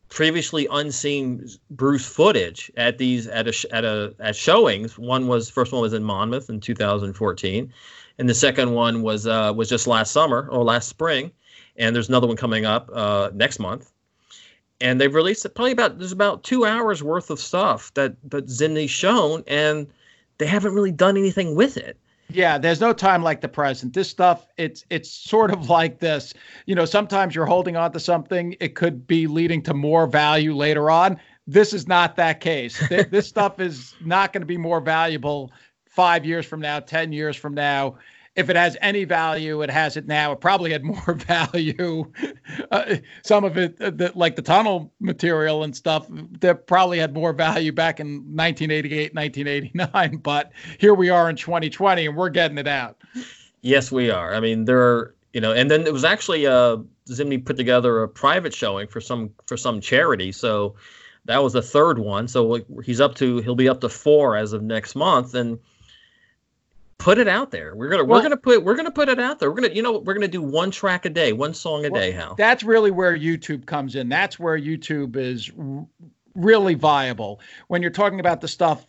previously unseen Bruce footage at these at a at a at showings. One was first one was in Monmouth in 2014, and the second one was uh, was just last summer or last spring, and there's another one coming up uh, next month. And they've released probably about there's about two hours worth of stuff that that Zimny's shown, and they haven't really done anything with it. Yeah, there's no time like the present. This stuff, it's it's sort of like this. You know, sometimes you're holding on to something, it could be leading to more value later on. This is not that case. this stuff is not going to be more valuable five years from now, 10 years from now if it has any value, it has it now. It probably had more value. Uh, some of it, uh, the, like the tunnel material and stuff, that probably had more value back in 1988, 1989. But here we are in 2020, and we're getting it out. Yes, we are. I mean, there are, you know, and then it was actually uh, Zimny put together a private showing for some for some charity. So that was the third one. So he's up to he'll be up to four as of next month, and put it out there. We're gonna well, we're gonna put we're gonna put it out there. We're gonna you know we're gonna do one track a day, one song a well, day. Hal. That's really where YouTube comes in. That's where YouTube is r- really viable when you're talking about the stuff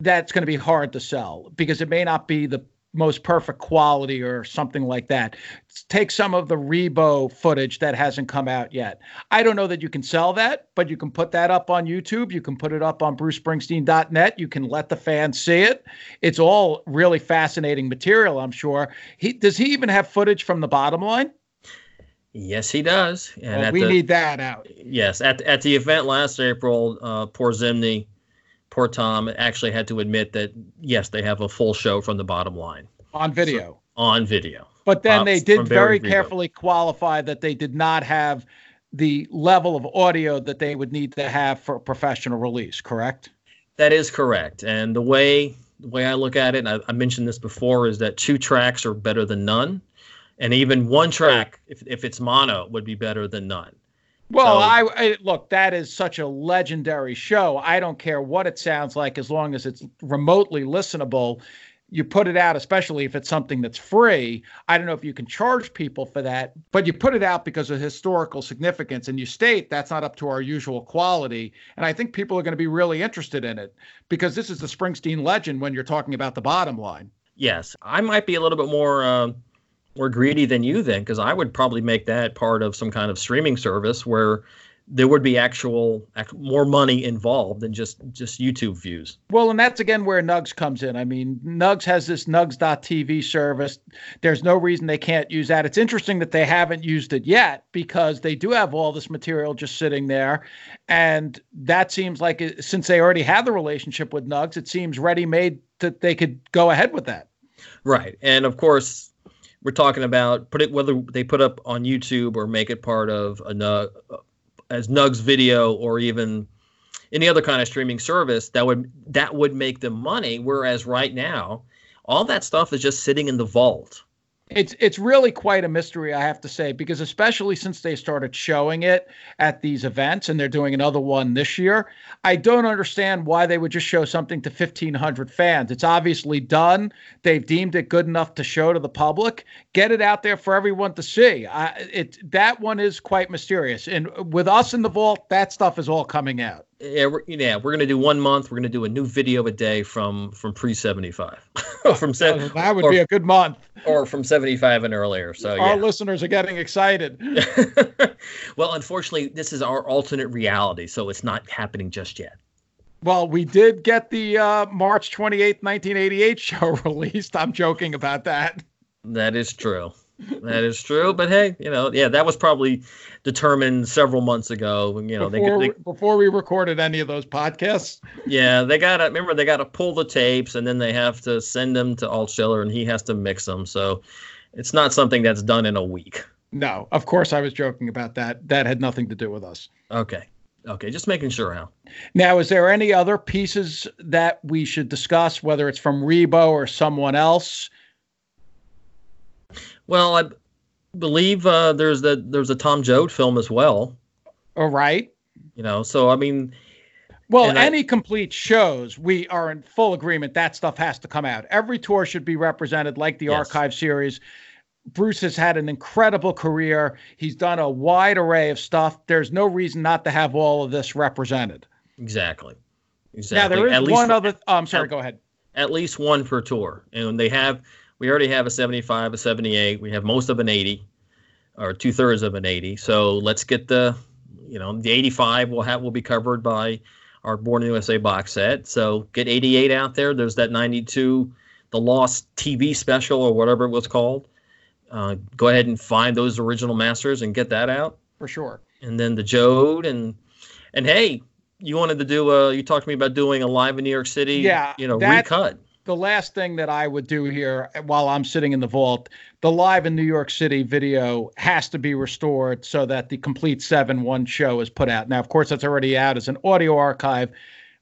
that's going to be hard to sell because it may not be the most perfect quality or something like that. Take some of the Rebo footage that hasn't come out yet. I don't know that you can sell that, but you can put that up on YouTube. You can put it up on brucespringsteen.net. You can let the fans see it. It's all really fascinating material, I'm sure. He does he even have footage from the bottom line? Yes, he does. And well, we the, need that out. Yes, at at the event last April, uh, poor Zimny poor Tom actually had to admit that yes, they have a full show from the bottom line on video. So, on video. But then uh, they did very carefully qualify that they did not have the level of audio that they would need to have for a professional release. Correct. That is correct. And the way the way I look at it, I, I mentioned this before, is that two tracks are better than none, and even one track, if if it's mono, would be better than none. Well, so, I, I, look. That is such a legendary show. I don't care what it sounds like, as long as it's remotely listenable. You put it out, especially if it's something that's free. I don't know if you can charge people for that, but you put it out because of historical significance, and you state that's not up to our usual quality. And I think people are going to be really interested in it because this is the Springsteen legend when you're talking about the bottom line. Yes, I might be a little bit more. Uh more greedy than you then because I would probably make that part of some kind of streaming service where there would be actual more money involved than just just YouTube views. Well, and that's again where Nugs comes in. I mean, Nugs has this Nugs.tv service. There's no reason they can't use that. It's interesting that they haven't used it yet because they do have all this material just sitting there, and that seems like it, since they already have the relationship with Nugs, it seems ready-made that they could go ahead with that. Right, and of course we're talking about put it whether they put up on YouTube or make it part of a Nug, as Nugs video or even any other kind of streaming service that would that would make them money. Whereas right now, all that stuff is just sitting in the vault. It's it's really quite a mystery, I have to say, because especially since they started showing it at these events and they're doing another one this year, I don't understand why they would just show something to 1500 fans. It's obviously done. They've deemed it good enough to show to the public. Get it out there for everyone to see. I, it that one is quite mysterious. And with us in the vault, that stuff is all coming out yeah, we're, yeah, we're gonna do one month. We're gonna do a new video a day from from pre seventy five. from se- that would or, be a good month. Or from 75 and earlier. So our yeah. listeners are getting excited. well, unfortunately, this is our alternate reality, so it's not happening just yet. Well, we did get the uh, March 28th, 1988 show released. I'm joking about that. That is true. That is true. But hey, you know, yeah, that was probably determined several months ago. You know, before, they, they, before we recorded any of those podcasts. Yeah, they got to remember they got to pull the tapes and then they have to send them to Altschiller and he has to mix them. So it's not something that's done in a week. No, of course I was joking about that. That had nothing to do with us. Okay. Okay, just making sure, Hal. Now, is there any other pieces that we should discuss, whether it's from Rebo or someone else? Well, I believe uh, there's the there's a Tom Joad film as well. All right. You know, so I mean, well, any I, complete shows, we are in full agreement that stuff has to come out. Every tour should be represented like the yes. archive series. Bruce has had an incredible career. He's done a wide array of stuff. There's no reason not to have all of this represented. Exactly. Exactly. Now there is at one other. Oh, I'm sorry. At, go ahead. At least one per tour, and they have. We already have a 75, a 78. We have most of an 80, or two thirds of an 80. So let's get the, you know, the 85 will have will be covered by our Born in USA box set. So get 88 out there. There's that 92, the Lost TV special or whatever it was called uh, go ahead and find those original masters and get that out for sure. And then the Joad and and hey, you wanted to do a you talked to me about doing a live in New York City, yeah, you know, that, recut. The last thing that I would do here while I'm sitting in the vault, the live in New York City video has to be restored so that the complete 7 1 show is put out. Now, of course, that's already out as an audio archive.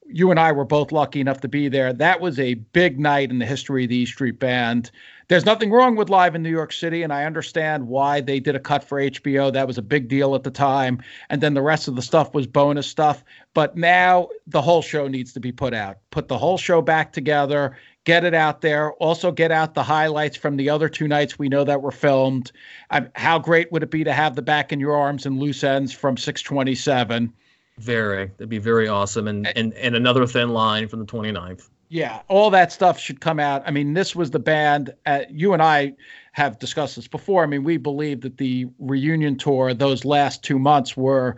You and I were both lucky enough to be there. That was a big night in the history of the E Street Band. There's nothing wrong with live in New York City, and I understand why they did a cut for HBO. That was a big deal at the time. And then the rest of the stuff was bonus stuff. But now the whole show needs to be put out. Put the whole show back together, get it out there. Also, get out the highlights from the other two nights we know that were filmed. Um, how great would it be to have the Back in Your Arms and Loose Ends from 627? Very. That'd be very awesome. And, and, and another thin line from the 29th. Yeah, all that stuff should come out. I mean, this was the band. Uh, you and I have discussed this before. I mean, we believe that the reunion tour, those last two months, were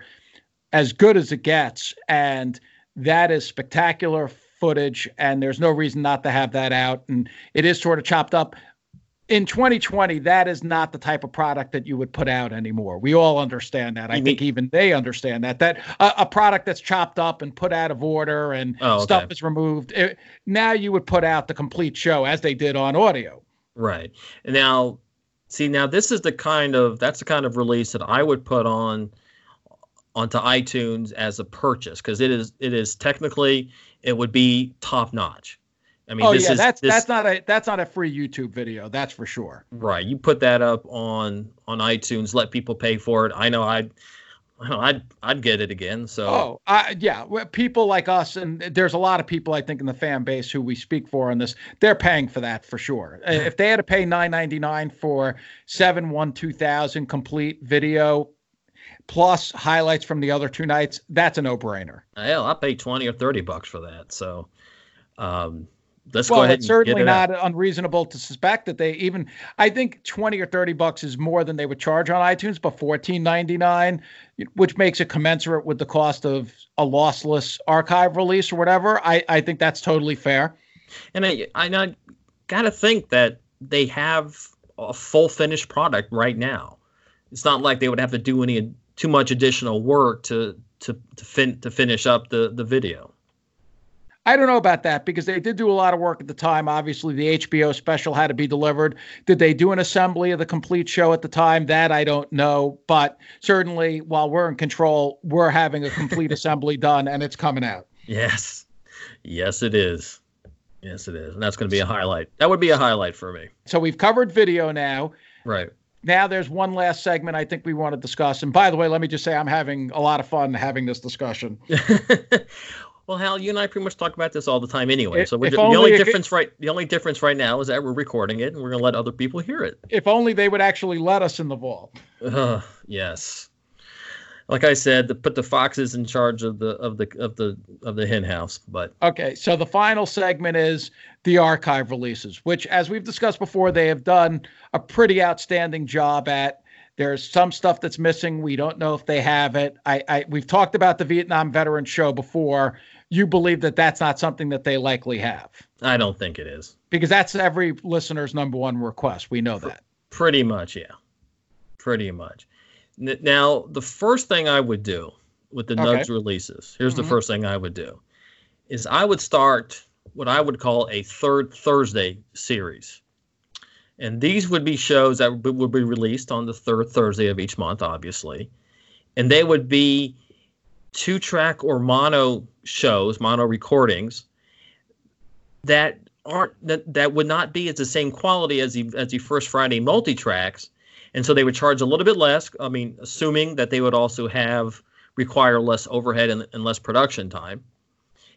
as good as it gets, and that is spectacular footage. And there's no reason not to have that out. And it is sort of chopped up in 2020, that is not the type of product that you would put out anymore. We all understand that. I think even they understand that. That uh, a product that's chopped up and put out of order and oh, okay. stuff is removed. It, now you would put out the complete show as they did on audio. Right. Now, see, now this is the kind of that's the kind of release that I would put on onto iTunes as a purchase because it is it is technically it would be top notch. I mean, oh yeah, is, that's this, that's not a that's not a free YouTube video. That's for sure. Right. You put that up on on iTunes, let people pay for it. I know I'd I'd I'd get it again. So oh uh, yeah, people like us, and there's a lot of people I think in the fan base who we speak for on this. They're paying for that for sure. if they had to pay 9.99 for seven one two thousand complete video plus highlights from the other two nights, that's a no brainer. Hell, I pay twenty or thirty bucks for that. So. Um, let's well, go ahead. It's certainly it not out. unreasonable to suspect that they even. I think twenty or thirty bucks is more than they would charge on iTunes, but fourteen ninety nine, which makes it commensurate with the cost of a lossless archive release or whatever. I I think that's totally fair. And I I, I got to think that they have a full finished product right now. It's not like they would have to do any too much additional work to to to fin to finish up the the video. I don't know about that because they did do a lot of work at the time. Obviously, the HBO special had to be delivered. Did they do an assembly of the complete show at the time? That I don't know. But certainly, while we're in control, we're having a complete assembly done and it's coming out. Yes. Yes, it is. Yes, it is. And that's going to be a highlight. That would be a highlight for me. So we've covered video now. Right. Now there's one last segment I think we want to discuss. And by the way, let me just say I'm having a lot of fun having this discussion. Well, Hal, you and I pretty much talk about this all the time anyway. so the only difference right the only difference right now is that we're recording it and we're going to let other people hear it. If only they would actually let us in the vault. Uh, yes. Like I said, to put the foxes in charge of the of the of the of the hen house. But okay, so the final segment is the archive releases, which, as we've discussed before, they have done a pretty outstanding job at. There's some stuff that's missing. We don't know if they have it. I, I we've talked about the Vietnam veteran show before. You believe that that's not something that they likely have. I don't think it is because that's every listener's number one request. We know that. Pretty much, yeah. Pretty much. Now, the first thing I would do with the okay. Nugs releases, here's mm-hmm. the first thing I would do, is I would start what I would call a third Thursday series. And these would be shows that would be released on the third Thursday of each month, obviously. And they would be two track or mono shows, mono recordings that aren't that, that would not be at the same quality as the as the first Friday multi tracks, and so they would charge a little bit less. I mean, assuming that they would also have require less overhead and, and less production time.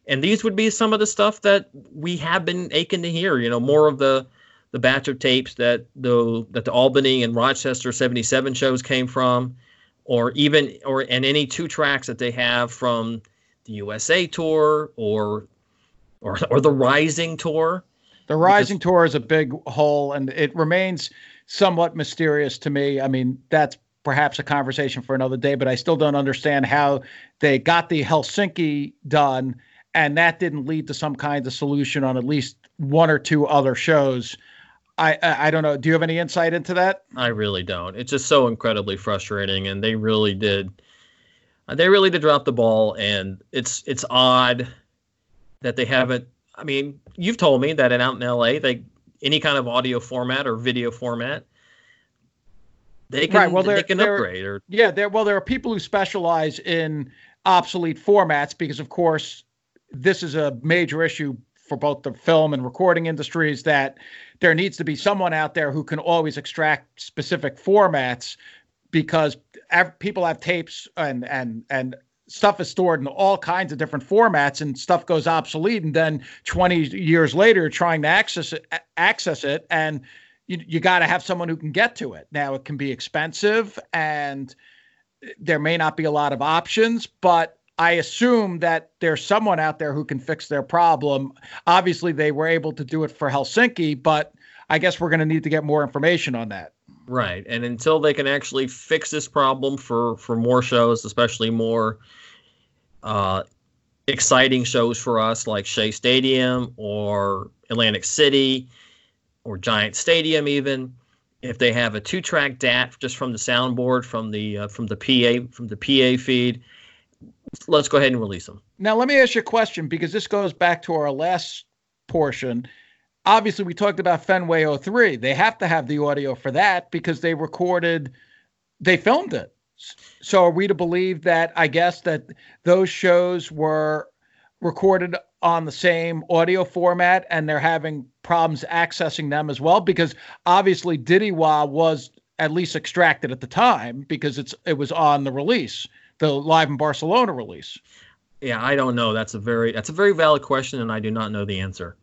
And these would be some of the stuff that we have been aching to hear. You know, more of the the batch of tapes that the that the Albany and Rochester 77 shows came from, or even or and any two tracks that they have from the USA tour or or or the Rising tour. The Rising because, tour is a big hole, and it remains somewhat mysterious to me. I mean, that's perhaps a conversation for another day, but I still don't understand how they got the Helsinki done, and that didn't lead to some kind of solution on at least one or two other shows. I, I, I don't know. Do you have any insight into that? I really don't. It's just so incredibly frustrating, and they really did. They really did drop the ball, and it's it's odd that they haven't. I mean, you've told me that in out in LA, they any kind of audio format or video format, they can right, well, they can upgrade. Or yeah, there. Well, there are people who specialize in obsolete formats because, of course, this is a major issue for both the film and recording industries that there needs to be someone out there who can always extract specific formats because people have tapes and and and stuff is stored in all kinds of different formats and stuff goes obsolete and then 20 years later trying to access it access it and you, you got to have someone who can get to it now it can be expensive and there may not be a lot of options but I assume that there's someone out there who can fix their problem. Obviously, they were able to do it for Helsinki, but I guess we're going to need to get more information on that. Right, and until they can actually fix this problem for for more shows, especially more uh, exciting shows for us like Shea Stadium or Atlantic City or Giant Stadium even if they have a two track DAT just from the soundboard from the uh, from the PA from the PA feed let's go ahead and release them. Now let me ask you a question because this goes back to our last portion. Obviously we talked about Fenway 03. They have to have the audio for that because they recorded they filmed it. So are we to believe that I guess that those shows were recorded on the same audio format and they're having problems accessing them as well? Because obviously Diddy-Wah was at least extracted at the time because it's it was on the release, the live in Barcelona release. Yeah, I don't know. That's a very that's a very valid question, and I do not know the answer.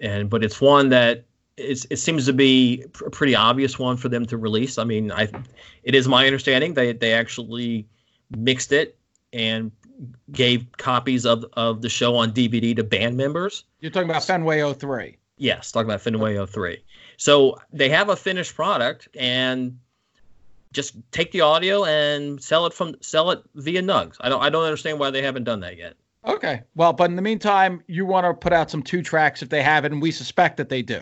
And but it's one that it's, it seems to be a pretty obvious one for them to release. I mean, I it is my understanding they they actually mixed it and gave copies of of the show on DVD to band members. You're talking about Fenway 03. Yes, talking about Fenway 03. So they have a finished product and just take the audio and sell it from sell it via Nugs. I don't I don't understand why they haven't done that yet. Okay. Well, but in the meantime, you want to put out some two tracks if they have it, and we suspect that they do.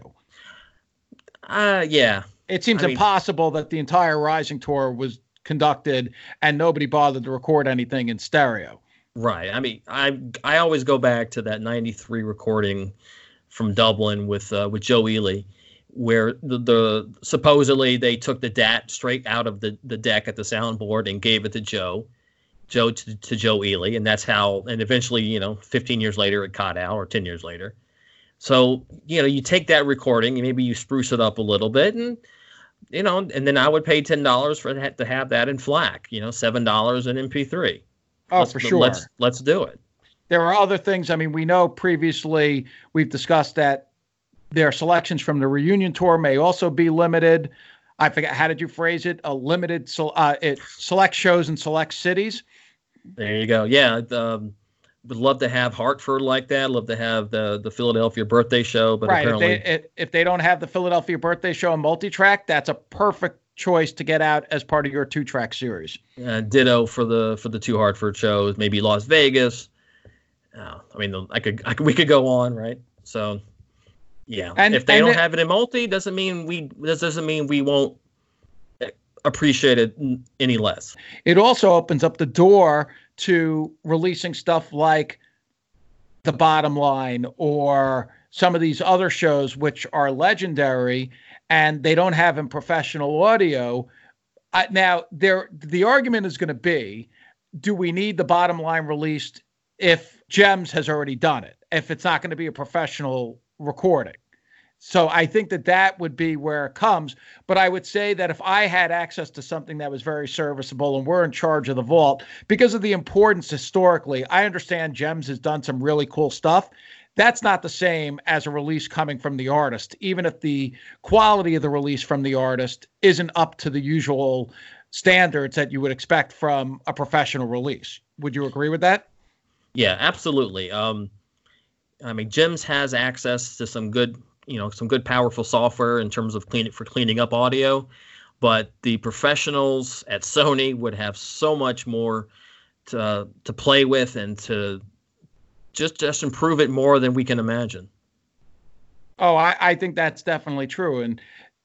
Uh, yeah. It seems I impossible mean, that the entire Rising tour was conducted and nobody bothered to record anything in stereo. Right. I mean, I I always go back to that '93 recording from Dublin with uh, with Joe Ely, where the, the supposedly they took the DAT straight out of the, the deck at the soundboard and gave it to Joe, Joe to, to Joe Ely, and that's how. And eventually, you know, 15 years later, it caught out, or 10 years later. So, you know, you take that recording and maybe you spruce it up a little bit and you know, and then I would pay ten dollars for that to have that in FLAC, you know, seven dollars in MP3. Oh, let's, for sure. Let's let's do it. There are other things. I mean, we know previously we've discussed that their selections from the reunion tour may also be limited. I forget how did you phrase it? A limited uh, it select shows in select cities. There you go. Yeah, um, would love to have Hartford like that. Love to have the the Philadelphia birthday show, but right. apparently, if they, if they don't have the Philadelphia birthday show and multi-track, that's a perfect choice to get out as part of your two-track series. Uh, ditto for the for the two Hartford shows, maybe Las Vegas. Uh, I mean, I could, I could we could go on, right? So, yeah. And if they don't it, have it in multi, doesn't mean we this doesn't mean we won't appreciate it any less. It also opens up the door to releasing stuff like the bottom line or some of these other shows which are legendary and they don't have in professional audio uh, now there the argument is going to be do we need the bottom line released if JEMS has already done it if it's not going to be a professional recording so I think that that would be where it comes. But I would say that if I had access to something that was very serviceable and we're in charge of the vault, because of the importance historically, I understand JEMS has done some really cool stuff. That's not the same as a release coming from the artist, even if the quality of the release from the artist isn't up to the usual standards that you would expect from a professional release. Would you agree with that? Yeah, absolutely. Um, I mean, JEMS has access to some good you know some good powerful software in terms of for cleaning up audio. But the professionals at sony would have so much more to to play with and to just just improve it more than we can imagine. Oh i, I think that's definitely true. And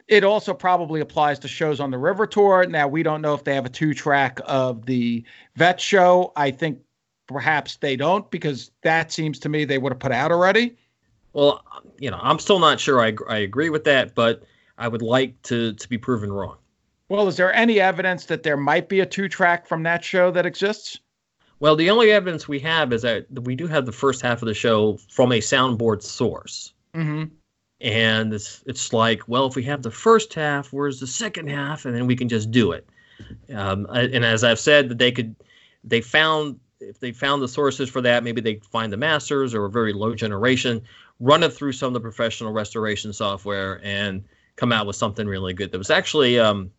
it also probably applies to shows on the river tour. Now we don't know if they have a two track of the vet show. I think perhaps they don't because that seems to me they would have put out already well, you know, I'm still not sure I, I agree with that, but I would like to to be proven wrong. Well, is there any evidence that there might be a two track from that show that exists? Well, the only evidence we have is that we do have the first half of the show from a soundboard source. Mm-hmm. And it's it's like, well, if we have the first half, where's the second half, and then we can just do it. Um, and as I've said, that they could, they found if they found the sources for that, maybe they find the masters or a very low generation run it through some of the professional restoration software and come out with something really good. There was actually um,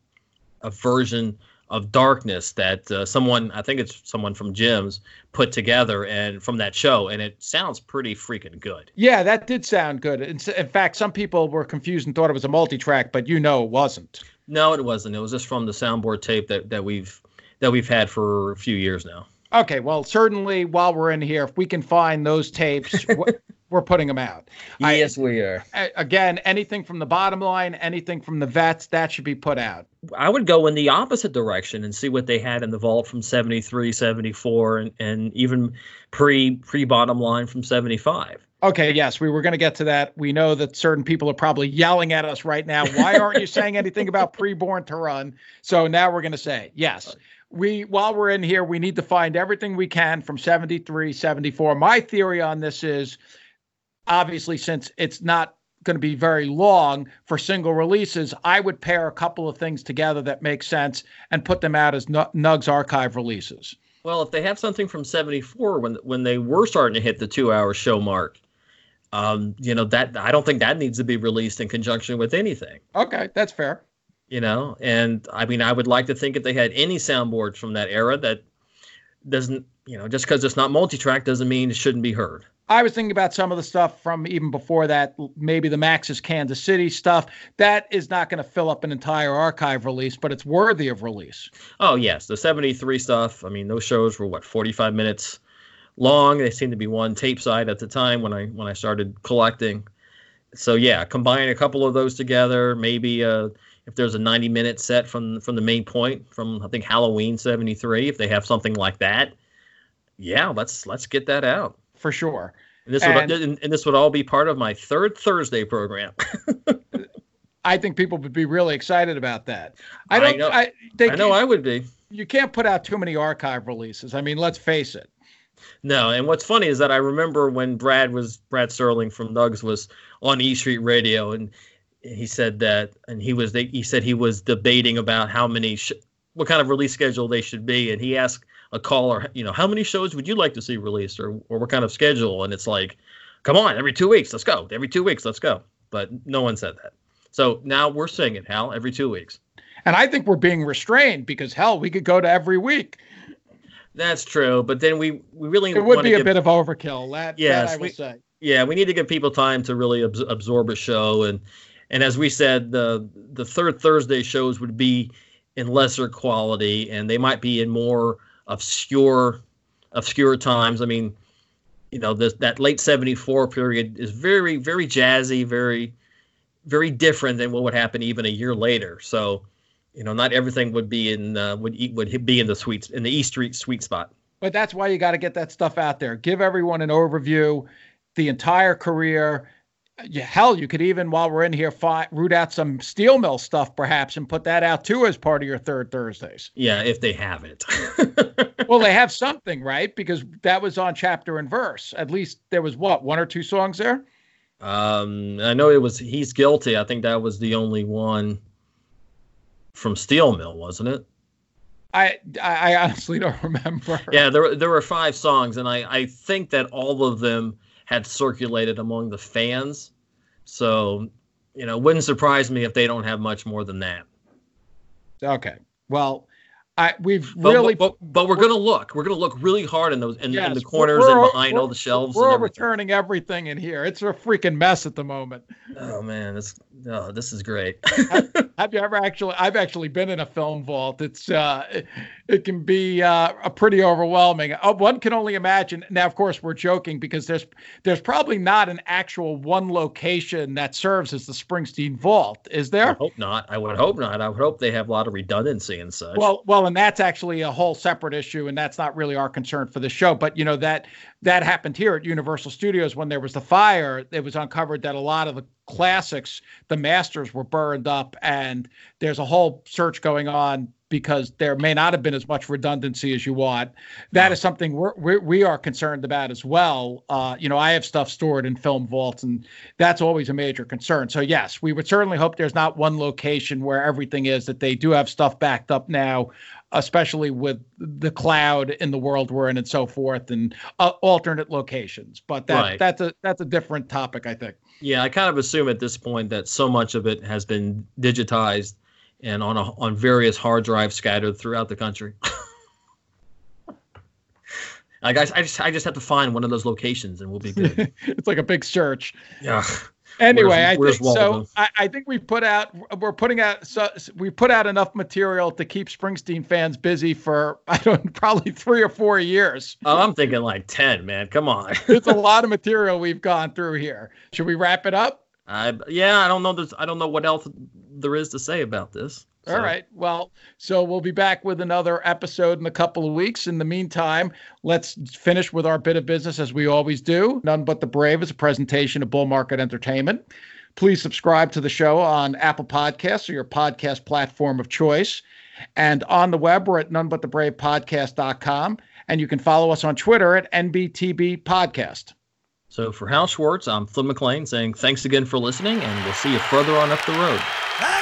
a version of Darkness that uh, someone, I think it's someone from JEMS, put together and from that show, and it sounds pretty freaking good. Yeah, that did sound good. In, in fact, some people were confused and thought it was a multi-track, but you know it wasn't. No, it wasn't. It was just from the soundboard tape that, that we've that we've had for a few years now. Okay, well, certainly while we're in here, if we can find those tapes, we're putting them out. Yes, I, we are. Again, anything from the bottom line, anything from the vets, that should be put out. I would go in the opposite direction and see what they had in the vault from 73, 74, and, and even pre pre bottom line from 75. Okay, yes, we were going to get to that. We know that certain people are probably yelling at us right now. Why aren't you saying anything about pre-born to run? So now we're going to say yes. We while we're in here, we need to find everything we can from 73, 74. My theory on this is obviously, since it's not going to be very long for single releases, I would pair a couple of things together that make sense and put them out as Nugs archive releases. Well, if they have something from '74 when when they were starting to hit the two-hour show mark, um, you know that I don't think that needs to be released in conjunction with anything. Okay, that's fair. You know, and I mean, I would like to think if they had any soundboards from that era that doesn't, you know, just because it's not multi-track doesn't mean it shouldn't be heard. I was thinking about some of the stuff from even before that, maybe the Max's Kansas City stuff. That is not going to fill up an entire archive release, but it's worthy of release. Oh, yes. The 73 stuff, I mean, those shows were what, 45 minutes long. They seemed to be one tape side at the time when I when I started collecting. So yeah, combine a couple of those together, maybe uh if there's a 90 minute set from from the main point from I think Halloween 73, if they have something like that, yeah, let's let's get that out for sure. And this and, would and this would all be part of my third Thursday program. I think people would be really excited about that. I don't. I know. I, I know I would be. You can't put out too many archive releases. I mean, let's face it. No, and what's funny is that I remember when Brad was Brad Serling from Nugs was on E Street Radio, and he said that, and he was he said he was debating about how many sh- what kind of release schedule they should be, and he asked a call or you know, how many shows would you like to see released or, or what kind of schedule? And it's like, come on, every two weeks, let's go. Every two weeks, let's go. But no one said that. So now we're saying it, Hal, every two weeks. And I think we're being restrained because hell, we could go to every week. That's true, but then we we really it would be a give, bit of overkill. That, yes, that I we, say. Yeah, we need to give people time to really abs- absorb a show, and and as we said, the the third Thursday shows would be in lesser quality, and they might be in more obscure obscure times. I mean, you know, this that late '74 period is very very jazzy, very very different than what would happen even a year later. So you know, not everything would be in uh, would would be in the sweet in the East Street sweet spot. But that's why you got to get that stuff out there. Give everyone an overview, the entire career. Yeah, hell, you could even while we're in here find, root out some steel mill stuff perhaps and put that out too as part of your third Thursdays. Yeah, if they have it. well, they have something, right? Because that was on chapter and verse. At least there was what one or two songs there. Um, I know it was "He's Guilty." I think that was the only one from Steel Mill, wasn't it? I I honestly don't remember. Yeah, there there were five songs, and I I think that all of them had circulated among the fans. So, you know, wouldn't surprise me if they don't have much more than that. Okay. Well, I we've but, really but, but, but we're, we're, gonna look. We're gonna look really hard in those in, yes, in the corners and behind all the shelves. We're returning everything in here. It's a freaking mess at the moment. Oh man, this oh, this is great. have, have, you ever actually? I've actually been in a film vault. It's uh, it, it can be uh, a pretty overwhelming. Uh, one can only imagine. Now, of course, we're joking because there's there's probably not an actual one location that serves as the Springsteen vault. Is there? I hope not. I would hope not. I would hope they have a lot of redundancy and such. Well, well, and that's actually a whole separate issue, and that's not really our concern for the show. But you know that that happened here at Universal Studios when there was the fire. It was uncovered that a lot of the classics, the masters, were burned up, and there's a whole search going on because there may not have been as much redundancy as you want. That is something we're, we're we are concerned about as well. Uh, you know, I have stuff stored in film vaults, and that's always a major concern. So yes, we would certainly hope there's not one location where everything is. That they do have stuff backed up now, especially with the cloud in the world we're in and so forth, and uh, alternate locations. But that right. that's a that's a different topic, I think. Yeah, I kind of assume at this point that so much of it has been digitized and on a, on various hard drives scattered throughout the country. I guess I just I just have to find one of those locations and we'll be good. it's like a big search. Yeah. Anyway, where's, I think so. I, I, think we put out we're putting out so we put out enough material to keep Springsteen fans busy for I don't probably three or four years. Oh, I'm thinking like ten, man. Come on. it's a lot of material we've gone through here. Should we wrap it up? I yeah, I don't know. There's, I don't know what else there is to say about this. So. All right. Well, so we'll be back with another episode in a couple of weeks. In the meantime, let's finish with our bit of business as we always do. None But the Brave is a presentation of Bull Market Entertainment. Please subscribe to the show on Apple Podcasts or your podcast platform of choice. And on the web, we're at nonebutthebravepodcast.com. And you can follow us on Twitter at NBTB Podcast. So for Hal Schwartz, I'm Flynn McLean saying thanks again for listening, and we'll see you further on up the road.